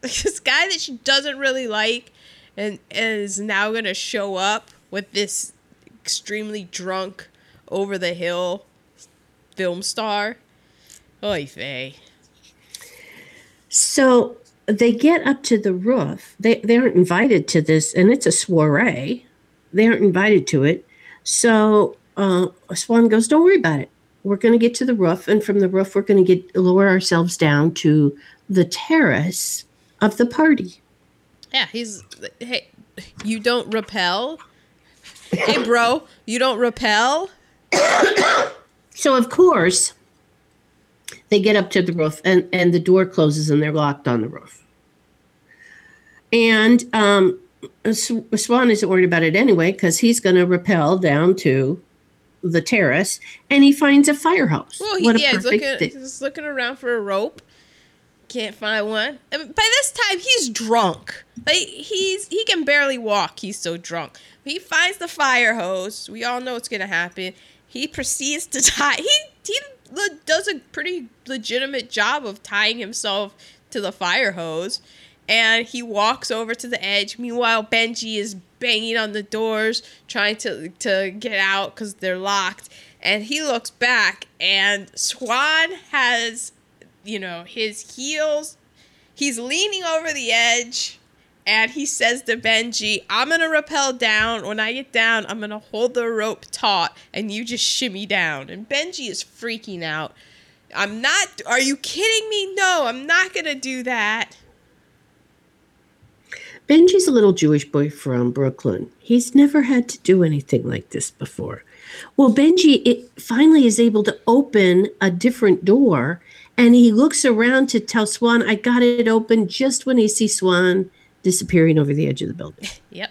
This guy that she doesn't really like and, and is now going to show up with this extremely drunk over the hill film star. Oy vey. So they get up to the roof. They they aren't invited to this, and it's a soiree. They aren't invited to it. So uh, Swan goes, "Don't worry about it we're going to get to the roof, and from the roof, we're going to get lower ourselves down to the terrace of the party. Yeah, he's hey, you don't repel. Hey, bro, you don't repel. so of course, they get up to the roof, and and the door closes, and they're locked on the roof. And um, Swan isn't worried about it anyway because he's going to rappel down to the terrace and he finds a fire hose. Well, he, yeah, he's looking, he's looking around for a rope. Can't find one. And by this time, he's drunk. Like he's he can barely walk. He's so drunk. He finds the fire hose. We all know what's gonna happen. He proceeds to tie. He he does a pretty legitimate job of tying himself to the fire hose and he walks over to the edge. Meanwhile, Benji is banging on the doors, trying to to get out because they're locked. And he looks back, and Swan has, you know, his heels. He's leaning over the edge, and he says to Benji, "I'm gonna rappel down. When I get down, I'm gonna hold the rope taut, and you just shimmy down." And Benji is freaking out. I'm not. Are you kidding me? No, I'm not gonna do that. Benji's a little Jewish boy from Brooklyn. He's never had to do anything like this before. Well, Benji it finally is able to open a different door and he looks around to tell Swan, I got it open just when he sees Swan disappearing over the edge of the building. Yep.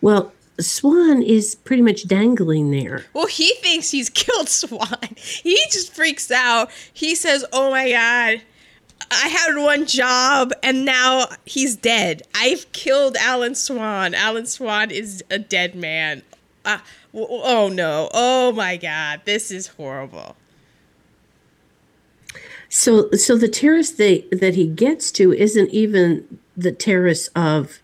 Well, Swan is pretty much dangling there. Well, he thinks he's killed Swan. He just freaks out. He says, Oh my God, I had one job and now he's dead. I've killed Alan Swan. Alan Swan is a dead man. Uh, oh no. Oh my god. This is horrible. So so the terrace that that he gets to isn't even the terrace of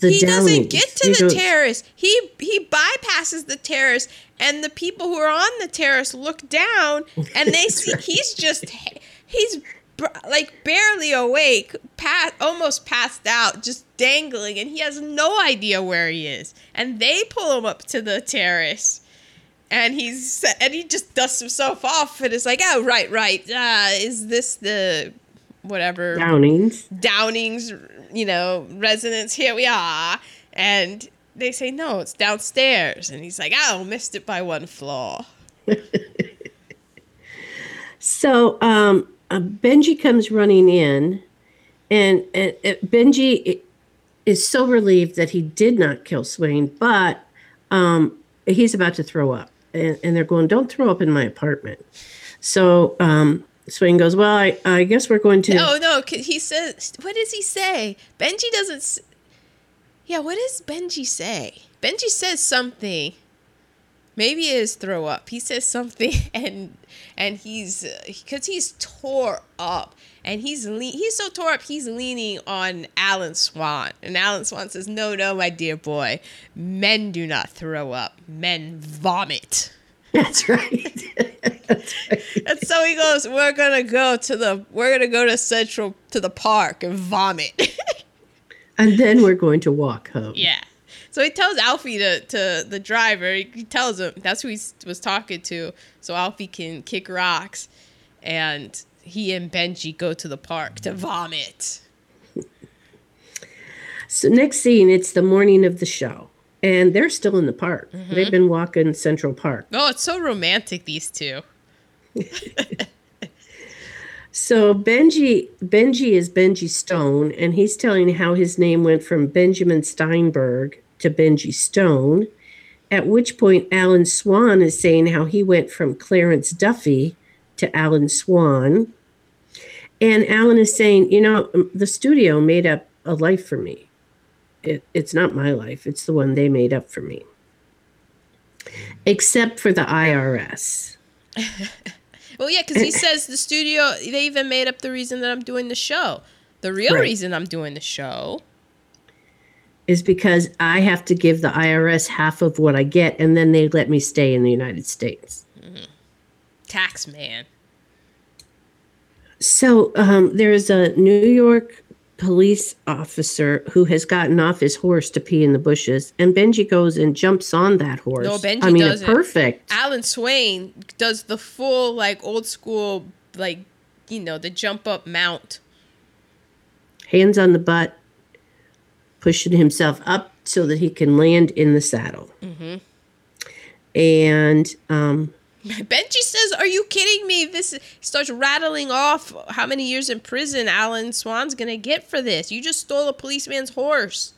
the He doesn't get to the terrace. He he bypasses the terrace and the people who are on the terrace look down and they see he's just he's like barely awake, pat, almost passed out, just dangling, and he has no idea where he is. And they pull him up to the terrace, and he's and he just dusts himself off, and is like, "Oh, right, right. Uh, is this the whatever Downings? Downings, you know, residence? Here we are." And they say, "No, it's downstairs," and he's like, "Oh, missed it by one floor." so, um uh, Benji comes running in, and, and, and Benji is so relieved that he did not kill Swan, but um, he's about to throw up. And, and they're going, "Don't throw up in my apartment." So um, Swan goes, "Well, I, I guess we're going to." Oh, no, He says, what does he say? Benji doesn't. Yeah, what does Benji say? Benji says something. Maybe it is throw up. He says something, and and he's because he's tore up, and he's le- he's so tore up. He's leaning on Alan Swan, and Alan Swan says, "No, no, my dear boy, men do not throw up. Men vomit." That's right. That's right. And so he goes, "We're gonna go to the we're gonna go to Central to the park and vomit." And then we're going to walk home. yeah. So he tells Alfie to, to the driver. He tells him that's who he was talking to, so Alfie can kick rocks, and he and Benji go to the park to vomit. So next scene, it's the morning of the show, and they're still in the park. Mm-hmm. They've been walking Central Park. Oh, it's so romantic these two. So Benji Benji is Benji Stone, and he's telling how his name went from Benjamin Steinberg to Benji Stone. At which point, Alan Swan is saying how he went from Clarence Duffy to Alan Swan. And Alan is saying, you know, um, the studio made up a life for me. It, it's not my life, it's the one they made up for me. Except for the IRS. Well, yeah, because he says the studio. They even made up the reason that I'm doing the show. The real Right. reason I'm doing the show. is because I have to give the IRS half of what I get, and then they let me stay in the United States. Tax man. So um, there's a New York police officer who has gotten off his horse to pee in the bushes, and Benji goes and jumps on that horse. No, Benji does. I mean, doesn't. perfect. Alan Swan does the full like old school like you know the jump up mount. Hands on the butt, pushing himself up so that he can land in the saddle. Mm-hmm. And um, Benji says, "Are you kidding me?" This starts rattling off how many years in prison Alan Swan's gonna get for this. You just stole a policeman's horse.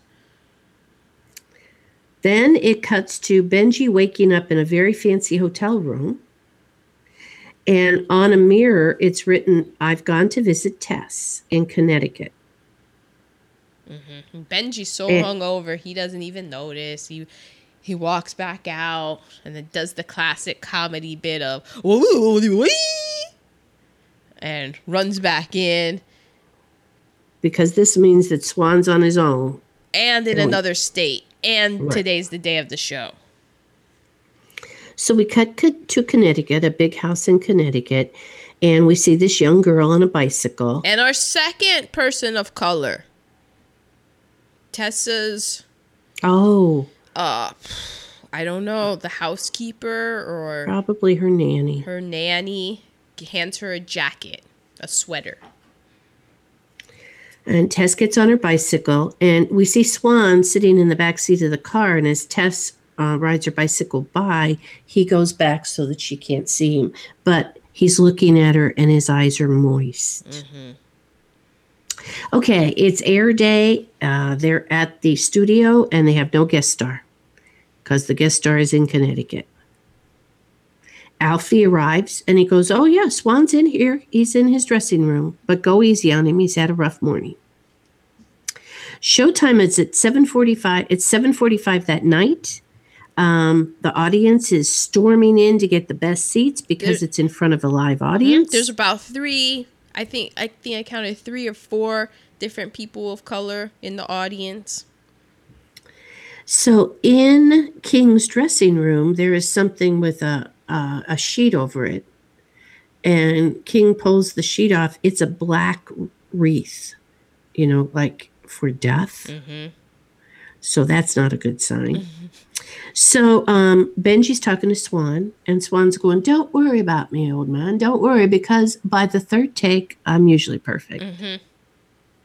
Then it cuts to Benji waking up in a very fancy hotel room. And on a mirror, it's written, I've gone to visit Tess in Connecticut. Benji's so Eh. hungover he doesn't even notice. He he walks back out and then does the classic comedy bit of and runs back in Because this means that Swan's on his own. and in Oh. another state. And Right. today's the day of the show. So we cut to Connecticut, a big house in Connecticut, and we see this young girl on a bicycle. And our second person of color, Tessa's, Oh, uh, I don't know, the housekeeper or probably her nanny. her nanny hands her a jacket, a sweater. And Tess gets on her bicycle, and we see Swan sitting in the back seat of the car. And as Tess uh, rides her bicycle by, he goes back so that she can't see him. But he's looking at her, and his eyes are moist. Okay, it's air day. Uh, they're at the studio, and they have no guest star because the guest star is in Connecticut. Alfie arrives and he goes, Oh, yeah, Swan's in here. He's in his dressing room, but go easy on him. He's had a rough morning. Showtime is at 7:45. It's 7:45 that night. Um, the audience is storming in to get the best seats because There- it's in front of a live audience. There's about three, I think, I think I counted three or four different people of color in the audience. So in King's dressing room, there is something with a a, a sheet over it, and King pulls the sheet off. It's a black wreath, you know, like for death. Mm-hmm. So that's not a good sign. So um, Benji's talking to Swan, and Swan's going, "Don't worry about me, old man. Don't worry, because by the third take, I'm usually perfect."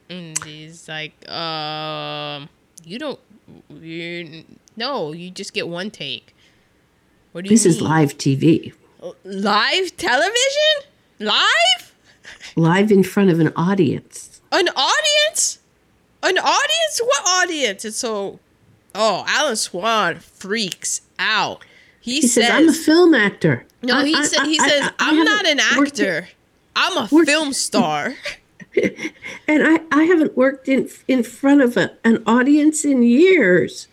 And he's like, um, you don't, you, no, you just get one take. What do you This is live TV, Live television? Live? live in front of an audience. An audience? An audience? What audience? And so, oh, Alan Swan freaks out. He, He says, "I'm a film actor." no, he I- said, he I- says, I- I'm haven't an actor. I'm a film star. and I, I haven't worked in in front of a, an audience in years.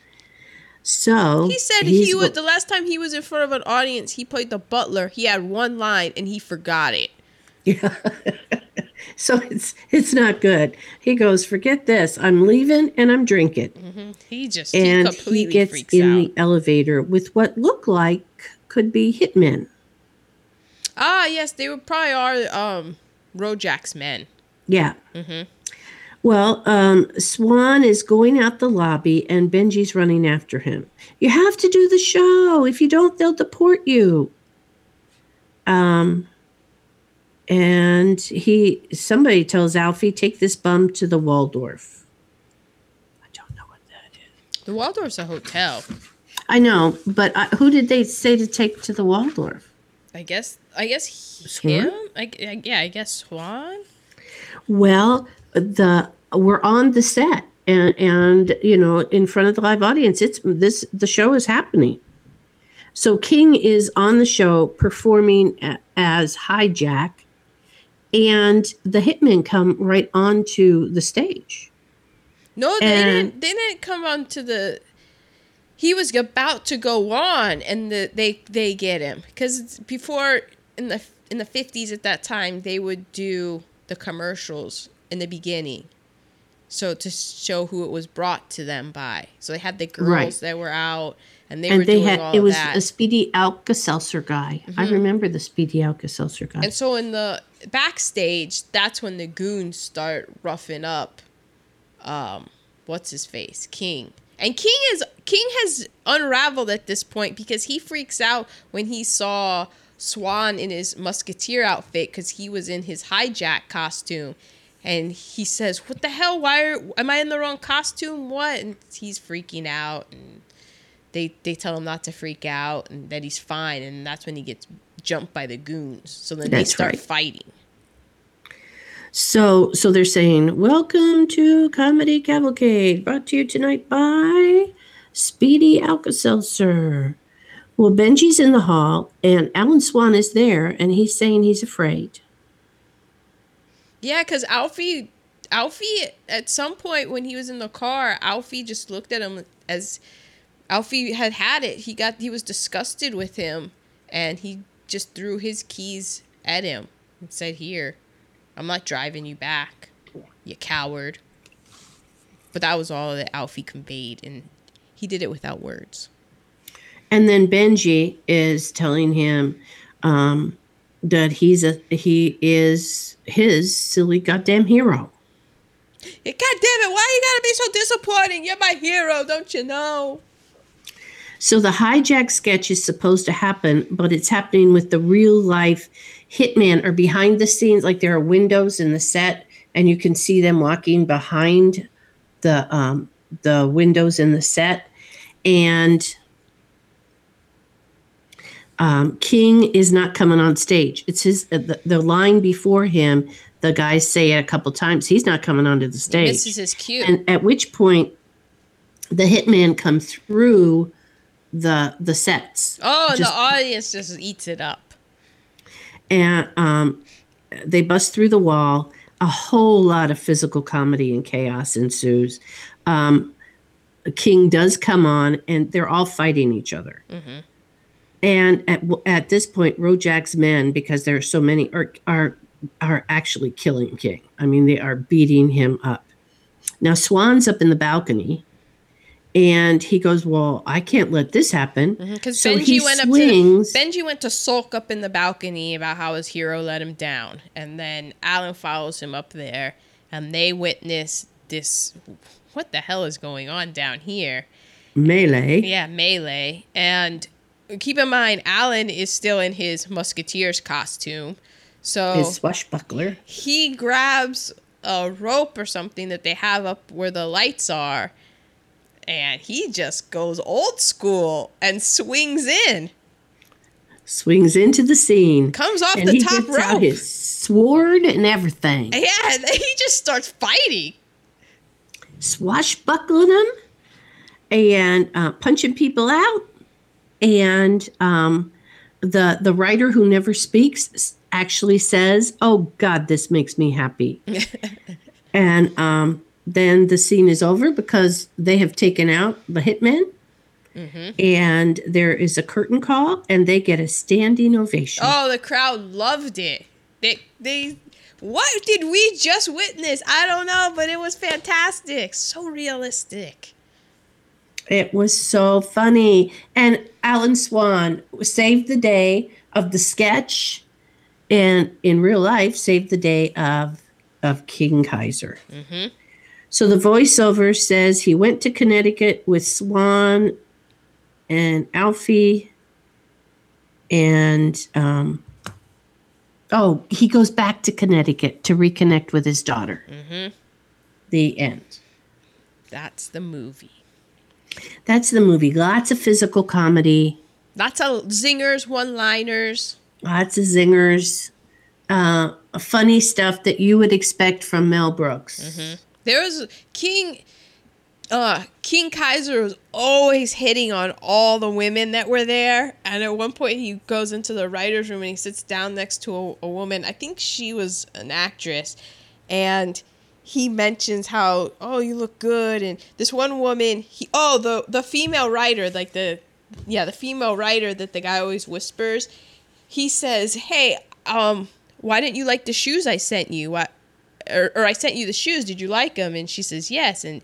So He said he was the last time he was in front of an audience. He played the butler. He had one line and he forgot it. Yeah. so it's it's not good. He goes, forget this. I'm leaving and I'm drinking. He just And he completely he gets freaks in out. the elevator with what look like could be hitmen. ah, yes, they were probably are um Rojack's men. Yeah. Mm-hmm. Well, um, Swan is going out the lobby and Benji's running after him. You have to do the show. If you don't, they'll deport you. Um, and he, somebody tells Alfie, take this bum to the Waldorf. I don't know what that is. The Waldorf's a hotel. I know, but I, who did they say to take to the Waldorf? I guess. I guess he- Swan? him. I, I- yeah, I guess Swan. Well, the we're on the set and and you know in front of the live audience. It's this the show is happening. So King is on the show performing as Hijack, and the hitmen come right onto the stage. No, they And- didn't. They didn't come onto the. He was about to go on, and the, they they get him because before in the in the fifties at that time they would do the commercials in the beginning, so to show who it was brought to them by. So they had the girls Right. that were out, and they were and they had it was that. a Speedy Alka Seltzer guy. I mm-hmm. remember the Speedy Alka Seltzer guy. And so in the backstage, that's when the goons start roughing up um what's his face? King. And King is King has unraveled at this point because he freaks out when he saw Swan in his musketeer outfit cuz he was in his hijack costume. And he says, "What the hell? Why are, am I in the wrong costume? What?" And he's freaking out and they they tell him not to freak out and that he's fine and that's when he gets jumped by the goons so then That's they start right. fighting So, so they're saying, "Welcome to Comedy Cavalcade, brought to you tonight by Speedy Alka-Seltzer." Well, Benji's in the hall, and Alan Swan is there, and he's saying he's afraid. yeah because alfie alfie at some point when he was in the car alfie just looked at him as alfie had had it he got he was disgusted with him and he just threw his keys at him and said here i'm not driving you back you coward but that was all that alfie conveyed and he did it without words And then Benji is telling him um, that he's a he is his silly goddamn hero. God damn it, why you gotta be so disappointing? You're my hero, don't you know? So the hijack sketch is supposed to happen, but it's happening with the real life hitman or behind the scenes. Like there are windows in the set, and you can see them walking behind the um, the windows in the set. And um, King is not coming on stage. It's his uh, the, the line before him. The guys say it a couple times. He's not coming onto the stage. This is his cue. And at which point, the hitman comes through the the sets, oh, just- the audience just eats it up. and um, they bust through the wall. A whole lot of physical comedy and chaos ensues. Um, King does come on, and they're all fighting each other. And at at this point, Rojak's men, because there are so many, are are are actually killing King. I mean, they are beating him up. Now Swan's up in the balcony, and he goes, "Well, I can't let this happen." Mm-hmm. Because So Benji he went swings. up to Benji went to sulk up in the balcony about how his hero let him down, and then Alan follows him up there, and they witness this. What the hell is going on down here? Melee. Yeah, melee. And keep in mind, Alan is still in his musketeer's costume, so His swashbuckler. he grabs a rope or something that they have up where the lights are and he just goes old school and swings in. Swings into the scene. comes off and the he top gets out rope. his sword and everything, yeah he just starts fighting. Swashbuckling them and uh, punching people out. and um, the the writer who never speaks actually says, "Oh God, this makes me happy," and um, then the scene is over because they have taken out the hitman. Mm-hmm. And there is a curtain call, and they get a standing ovation. Oh, the crowd loved it. They they what did we just witness? I don't know, but it was fantastic. So realistic. It was so funny. And Alan Swan saved the day of the sketch and in real life saved the day of of King Kaiser. Mm-hmm. So the voiceover says he went to Connecticut with Swan and Alfie and um oh, he goes back to Connecticut to reconnect with his daughter. The end. That's the movie. That's the movie. Lots of physical comedy, Lots of zingers, one-liners. lots of zingers, uh, funny stuff that you would expect from Mel Brooks. There was King uh King Kaiser was always hitting on all the women that were there. And at one point he goes into the writer's room and he sits down next to a, a woman. I think she was an actress. And he mentions how, oh, you look good. And this one woman, he oh, the the female writer, like the yeah, the female writer that the guy always whispers, he says, Hey, um, why didn't you like the shoes I sent you? What or, or I sent you the shoes. Did you like them? And she says, yes. And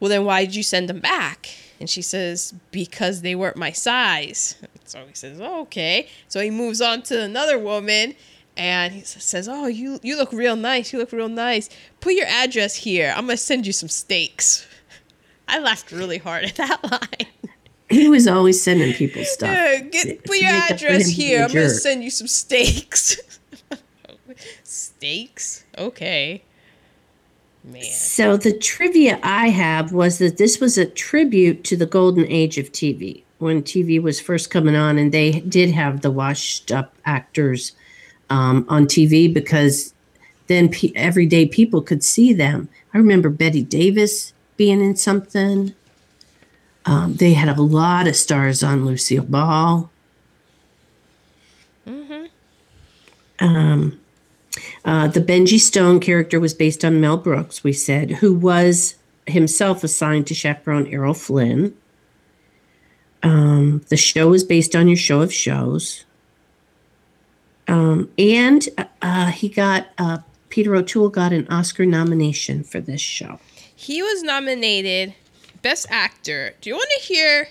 well, then why did you send them back? And she says, because they weren't my size. So he says, oh, okay. So he moves on to another woman and he says, oh, you, you look real nice. You look real nice. Put your address here. I'm going to send you some steaks. I laughed really hard at that line. He was always sending people stuff. Yeah, get, put your make up for address here. I'm going to send you some steaks. Okay. Man. So the trivia I have was that this was a tribute to the golden age of TV when TV was first coming on, and they did have the washed-up actors um, on TV because then pe- everyday people could see them. I remember Bette Davis being in something. Um, they had a lot of stars on Lucille Ball. Mm-hmm. Um, uh, the Benji Stone character was based on Mel Brooks, we said, who was himself assigned to chaperone Errol Flynn. Um, the show was based on your show of shows. Um, and uh, he got, uh, Peter O'Toole got an Oscar nomination for this show. He was nominated Best Actor. Do you want to hear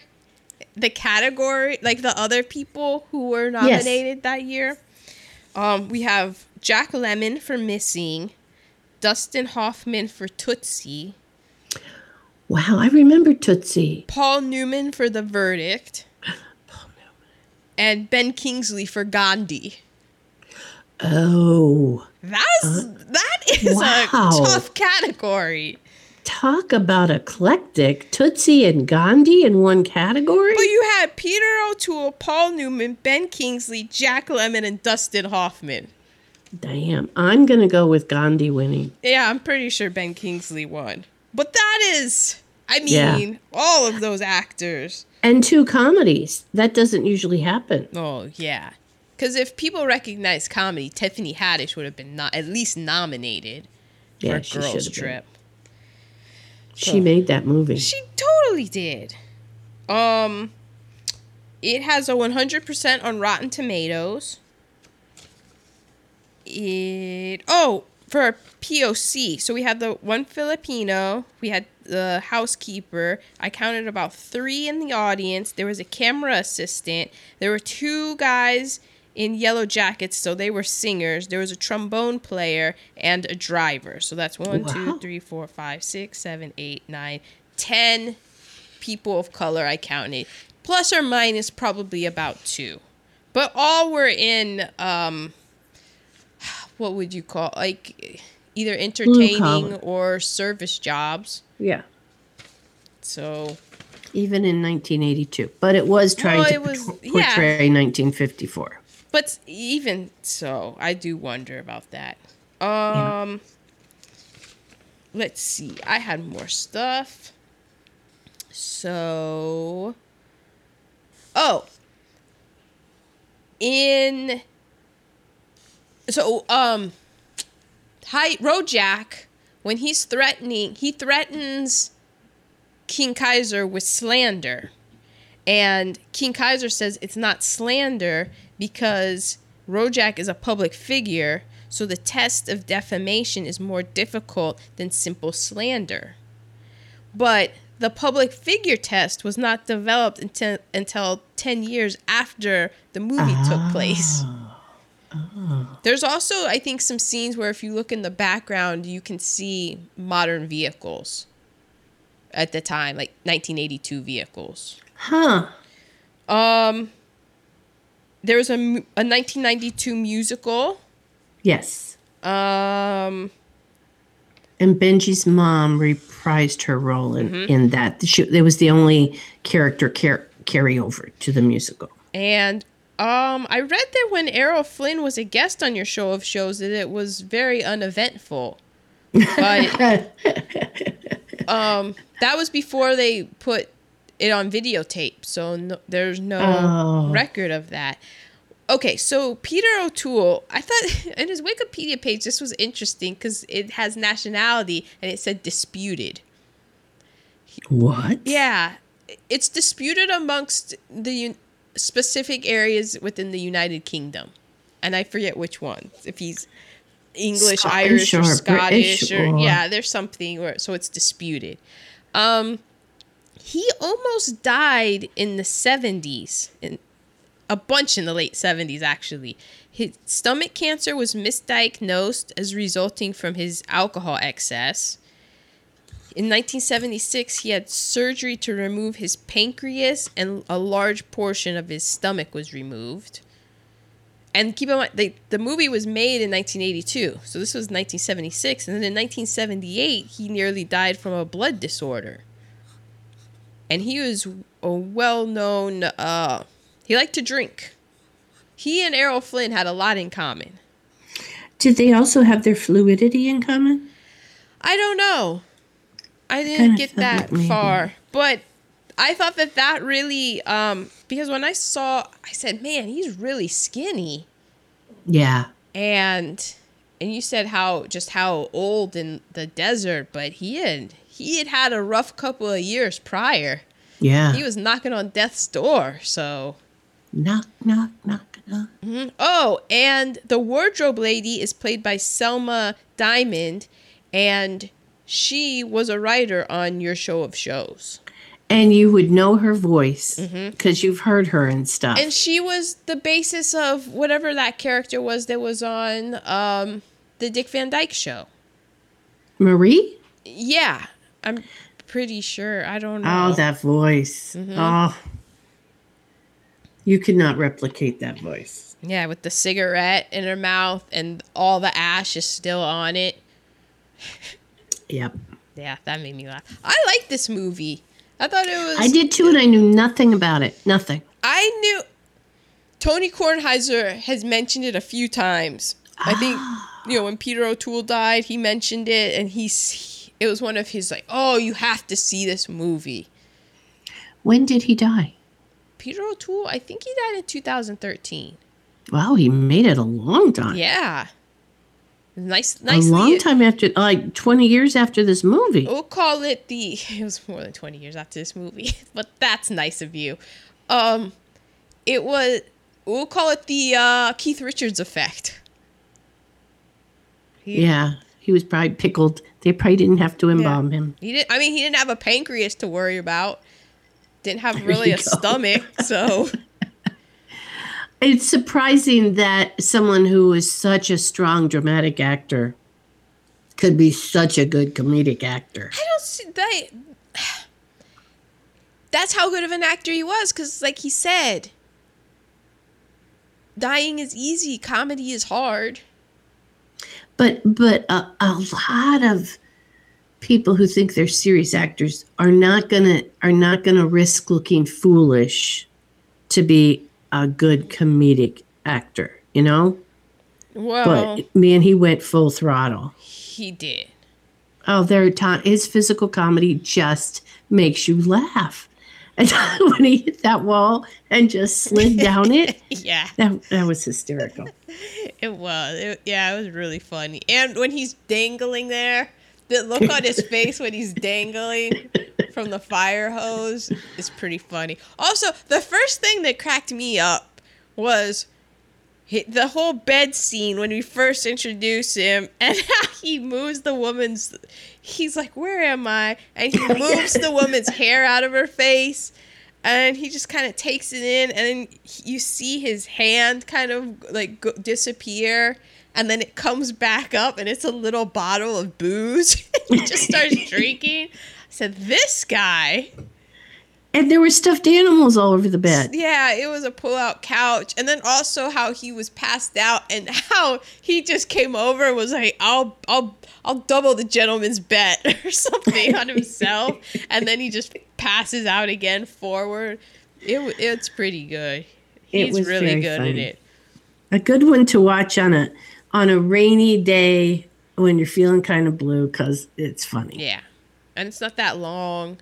the category, like the other people who were nominated that year? Um, we have Jack Lemmon for Missing, Dustin Hoffman for Tootsie, Wow, I remember Tootsie. Paul Newman for The Verdict, and Ben Kingsley for Gandhi. Oh, That's uh, that is wow. a tough category. talk about eclectic. Tootsie and Gandhi in one category? But you had Peter O'Toole, Paul Newman, Ben Kingsley, Jack Lemmon, and Dustin Hoffman. Damn, I'm going to go with Gandhi winning. Yeah, I'm pretty sure Ben Kingsley won. But that is, I Yeah. mean, all of those actors. And two comedies. That doesn't usually happen. Oh, yeah. Because if people recognize comedy, Tiffany Haddish would have been not, at least nominated Yeah, for she Girls should have Trip. She made that movie. She totally did. Um, it has a 100% on Rotten Tomatoes. It oh for POC. So we had the one Filipino. We had the housekeeper. I counted about three in the audience. There was a camera assistant. There were two guys in yellow jackets, so they were singers. There was a trombone player and a driver. So that's one, Wow. three, four, five, six, seven, eight, nine, ten people of color I counted. Plus or minus probably about two. But all were in um what would you call like either entertaining or service jobs. Yeah. So Even in 1982. But it was trying Well, to was- portray yeah. 1954. but even so, I do wonder about that. Um let's see. I had more stuff. So Oh, in so um Hi Rojeck when he's threatening he threatens King Kaiser with slander. And King Kaiser says it's not slander because Rojeck is a public figure, so the test of defamation is more difficult than simple slander. But the public figure test was not developed until, until 10 years after the movie took place. There's also, I think, some scenes where if you look in the background, you can see modern vehicles at the time, like 1982 vehicles. Huh. Um, there was a, a 1992 musical. Yes. Um, And Benji's mom reprised her role in, Mm-hmm. in that. She, it was the only character car- carryover to the musical. and um, I read that when Errol Flynn was a guest on your show of shows, that it was very uneventful. But um, that was before they put it on videotape, so no, there's no Oh. record of that. Okay, so Peter O'Toole, I thought in his Wikipedia page this was interesting because it has nationality and it said disputed. What? Yeah, it's disputed amongst the specific areas within the United Kingdom, and I forget which ones. If he's English, Scottish Irish, or, or Scottish, or, or- yeah, there's something where so it's disputed. Um, he almost died in the 70s, in a bunch in the late 70s actually. His stomach cancer was misdiagnosed as resulting from his alcohol excess. In 1976, he had surgery to remove his pancreas, and a large portion of his stomach was removed. And keep in mind, they, the movie was made in 1982, so this was 1976. And then in 1978, he nearly died from a blood disorder. And he was a well known, uh, he liked to drink. He and Errol Flynn had a lot in common. Did they also have their fluidity in common? I don't know. I didn't get that like far, but I thought that that really um because when I saw I said, "Man, he's really skinny." Yeah. And and you said how just how old in the desert, but he had he had had a rough couple of years prior. Yeah. He was knocking on death's door, so knock, knock, knock, knock. Oh, and the wardrobe lady is played by Selma Diamond, and she was a writer on your show of shows. And you would know her voice because you've heard her and stuff. And she was the basis of whatever that character was that was on um, the Dick Van Dyke show. Marie? Yeah, I'm pretty sure. I don't know. Oh, that voice. Oh. You could not replicate that voice. yeah, with the cigarette in her mouth and all the ash is still on it. Yep. Yeah, that made me laugh. I like this movie. I thought it was. I did too, and I knew nothing about it. Nothing. I knew Tony Kornheiser has mentioned it a few times. I think you know when Peter O'Toole died, he mentioned it, and he's it was one of his like, oh, you have to see this movie. When did he die? Peter O'Toole, I think he died in 2013. Wow, he made it a long time. Yeah, nice, nice. a long time after, like 20 years after this movie. We'll call it the. It was more than 20 years after this movie, but that's nice of you. Um, it was. We'll call it the uh, Keith Richards effect. He- Yeah, he was probably pickled. They probably didn't have to embalm him. He didn't. I mean, he didn't have a pancreas to worry about. Didn't have really a go. stomach, so It's surprising that someone who is such a strong dramatic actor could be such a good comedic actor. I don't see that. That's how good of an actor he was, because, like he said, dying is easy, comedy is hard. But but a, a lot of people who think they're serious actors are not gonna are not gonna risk looking foolish to be a good comedic actor. You know. Well, But man, he went full throttle. he did. Oh, there, Tom, his physical comedy just makes you laugh. And when he hit that wall and just slid down it, Yeah, that, that was hysterical. it was. It, yeah, it was really funny. And when he's dangling there, the look on his face when he's dangling from the fire hose is pretty funny. Also, the first thing that cracked me up was the whole bed scene when we first introduce him and how he moves the woman's he's like where am i? And he moves the woman's hair out of her face and he just kind of takes it in and then you see his hand kind of like go- disappear and then it comes back up and it's a little bottle of booze. He just starts drinking said this guy And there were stuffed animals all over the bed. yeah, it was a pull-out couch, and then also how he was passed out, and how he just came over and was like, "I'll, I'll, I'll double the gentleman's bet" or something on himself, and then he just passes out again forward. It, it's pretty good. It He's was really good at it. A good one to watch on a on a rainy day when you're feeling kind of blue because it's funny. Yeah, and it's not that long.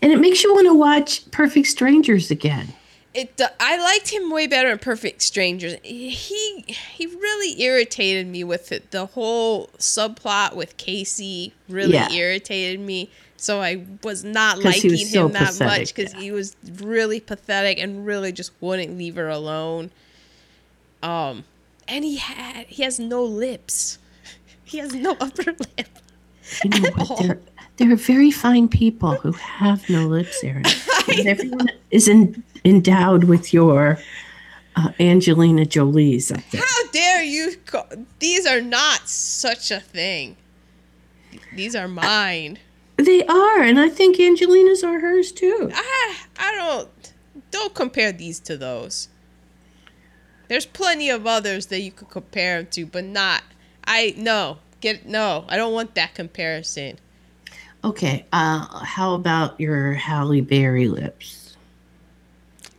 And it makes you want to watch Perfect Strangers again. It, I liked him way better in Perfect Strangers. He he really irritated me with it. The whole subplot with Casey really Yeah. irritated me. So I was not liking was so him that much because yeah. he was really pathetic and really just wouldn't leave her alone. Um, and he had he has no lips. He has no upper lip. You know, At but all. there, there are very fine people who have no lips. Not everyone is in, endowed with your uh, Angelina Jolie's up there. How dare you? Call, these are not such a thing. These are mine. They are, and I think Angelina's are hers too. I I don't don't compare these to those. There's plenty of others that you could compare them to, but not I no get no. I don't want that comparison. Okay, uh, how about your Halle Berry lips?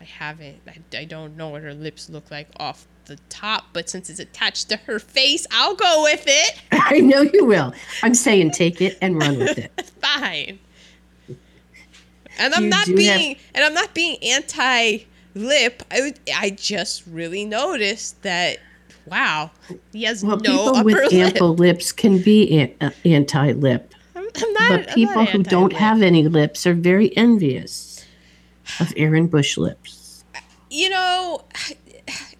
I haven't. I, I don't know what her lips look like off the top, but since it's attached to her face, I'll go with it. I know you will. I'm saying take it and run with it. Fine. And I'm You not being and I'm not being anti lip. I I just really noticed that wow, he has Well, no people with lip. ample lips can be an, uh, anti-lip, I'm, I'm not, but people not who don't have any lips are very envious of Aaron Bush lips. you know,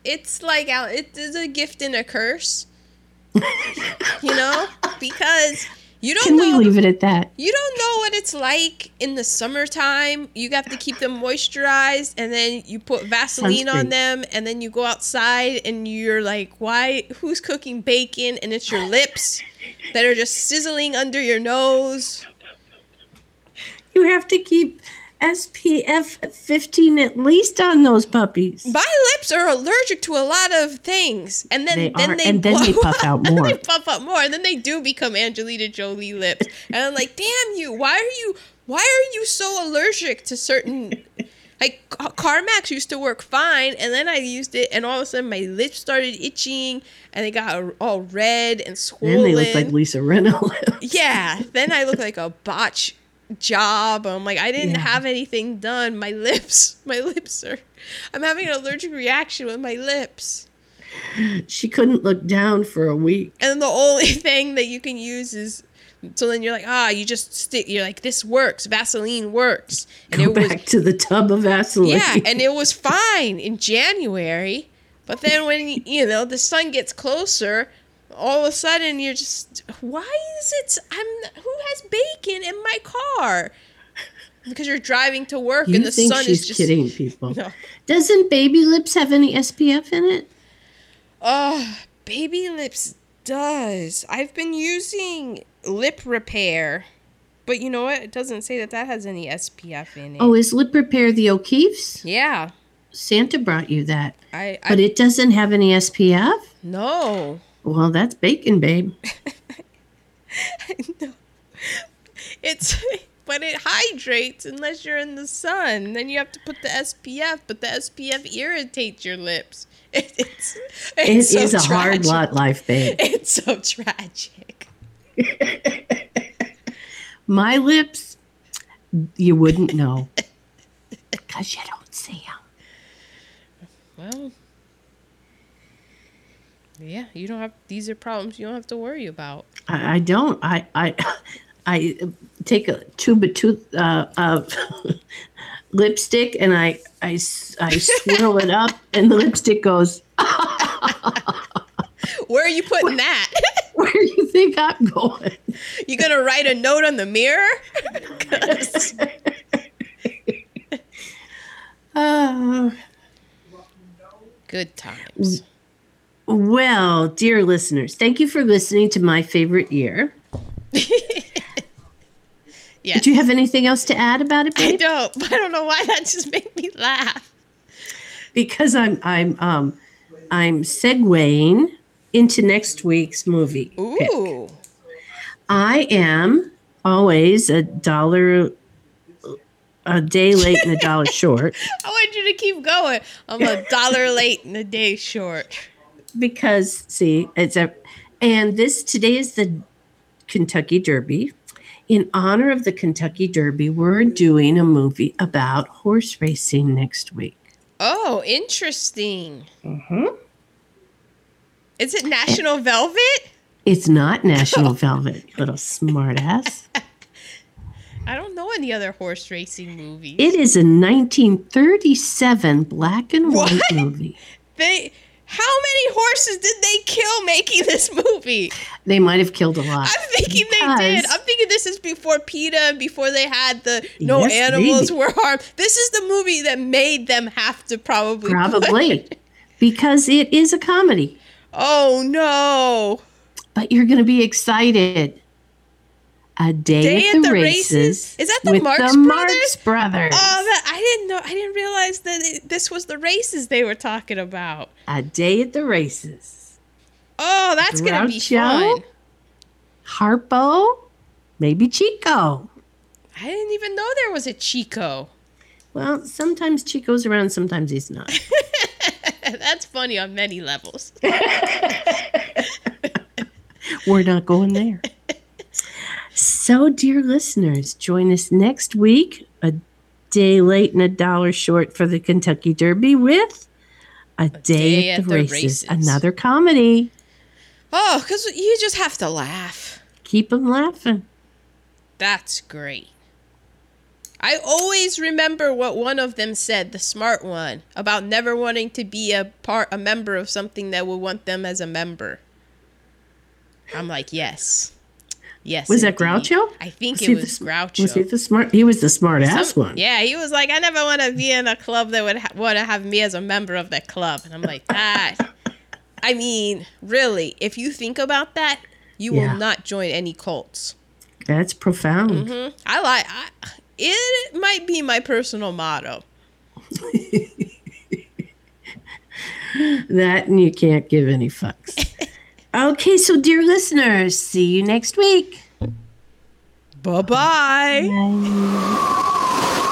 it's like it is a gift and a curse. you know, because you don't Can we know leave it at that? you don't know what it's like in the summertime. You have to keep them moisturized, and then you put Vaseline on them, and then you go outside, and you're like, "Why? Who's cooking bacon?" And it's your lips that are just sizzling under your nose. You have to keep SPF 15 at least on those puppies. My lips are allergic to a lot of things, and then They then are, they and then they puff out more. they puff up more, and then they do become Angelina Jolie lips. And I'm like, damn you! Why are you? Why are you so allergic to certain? Like Ca- Carmex used to work fine, and then I used it, and all of a sudden my lips started itching, and they got all red and swollen. Then they look like Lisa Rinna lips. Yeah, then I look like a botch job. I'm like, I didn't Yeah. have anything done. My lips, my lips are. I'm having an allergic reaction with my lips. She couldn't look down for a week. And the only thing that you can use is. So then you're like, ah, you just stick. You're like, this works. Vaseline works. And Go it was back to the tub of Vaseline. yeah, and it was fine in January. But then when you know the sun gets closer, all of a sudden you're just why is it I'm who has bacon in my car? Because you're driving to work you and the think sun she's is just kidding people? No. Doesn't baby lips have any SPF in it? Oh, baby lips does. I've been using lip repair. But you know what? It doesn't say that that has any SPF in it. Oh, is lip repair the O'Keeffe's? yeah. Santa brought you that, I, I but it doesn't have any SPF. no. Well, that's bacon, babe. no. It's but it hydrates unless you're in the sun. Then you have to put the SPF, but the SPF irritates your lips. It, it's It it's is so a hard lot life, babe. It's so tragic. My lips, you wouldn't know. Because you don't see them. Well, yeah, you don't have. These are problems you don't have to worry about. I, I don't. I, I, I take a tube of tooth, uh, of lipstick and I, I, I swirl it up and the lipstick goes, Where are you putting that? where do you think I'm going? you gonna write a note on the mirror? Uh, Good times. Well, dear listeners, thank you for listening to my favorite year. Yeah. Do you have anything else to add about it, I don't. I don't know why that just made me laugh. Because I'm I'm um I'm segueing into next week's movie. pick. I am always a dollar a day late and a dollar short I want you to keep going. I'm a dollar late and a day short. Because see it's a and this today is the Kentucky Derby. In honor of the Kentucky Derby, we're doing a movie about horse racing next week. Oh, interesting. Mm-hmm. Is it National Velvet? It's not National Velvet, you little smartass. I don't know any other horse racing movies. It is a 1937 black and white What? movie. they how horses did they kill making this movie? They might have killed a lot. I'm thinking they did. I'm thinking this is before PETA and before they had the no Yes, animals were harmed. This is the movie that made them have to probably Probably. because it is a comedy. Oh no. But you're going to be excited. A day, Day at, the, races. Is that the with Marx the Brothers? Marx Brothers. Oh, that, I didn't know. I didn't realize that it, this was the races they were talking about. A day at the races. Oh, that's gonna be fun. Harpo, maybe Chico. I didn't even know there was a Chico. Well, sometimes Chico's around, sometimes he's not. that's funny on many levels. We're not going there. So, dear listeners, join us next week, a day late and a dollar short for the Kentucky Derby with A, day, at, the, races. Races. Another comedy. Oh, because you just have to laugh. Keep them laughing. That's great. I always remember what one of them said, the smart one, about never wanting to be a part, a member of something that would want them as a member. I'm like, yes, yes. Was that indeed. Groucho? I think Was it was the Groucho. Was he the smart? He was the smart ass one. Yeah, he was like, I never want to be in a club that would ha- want to have me as a member of that club. And I'm like, that. I mean, really, if you think about that, you Yeah. will not join any cults. That's profound. hmm I like. I, it might be my personal motto. That and you can't give any fucks. okay, so dear listeners, see you next week. Bye bye. Bye.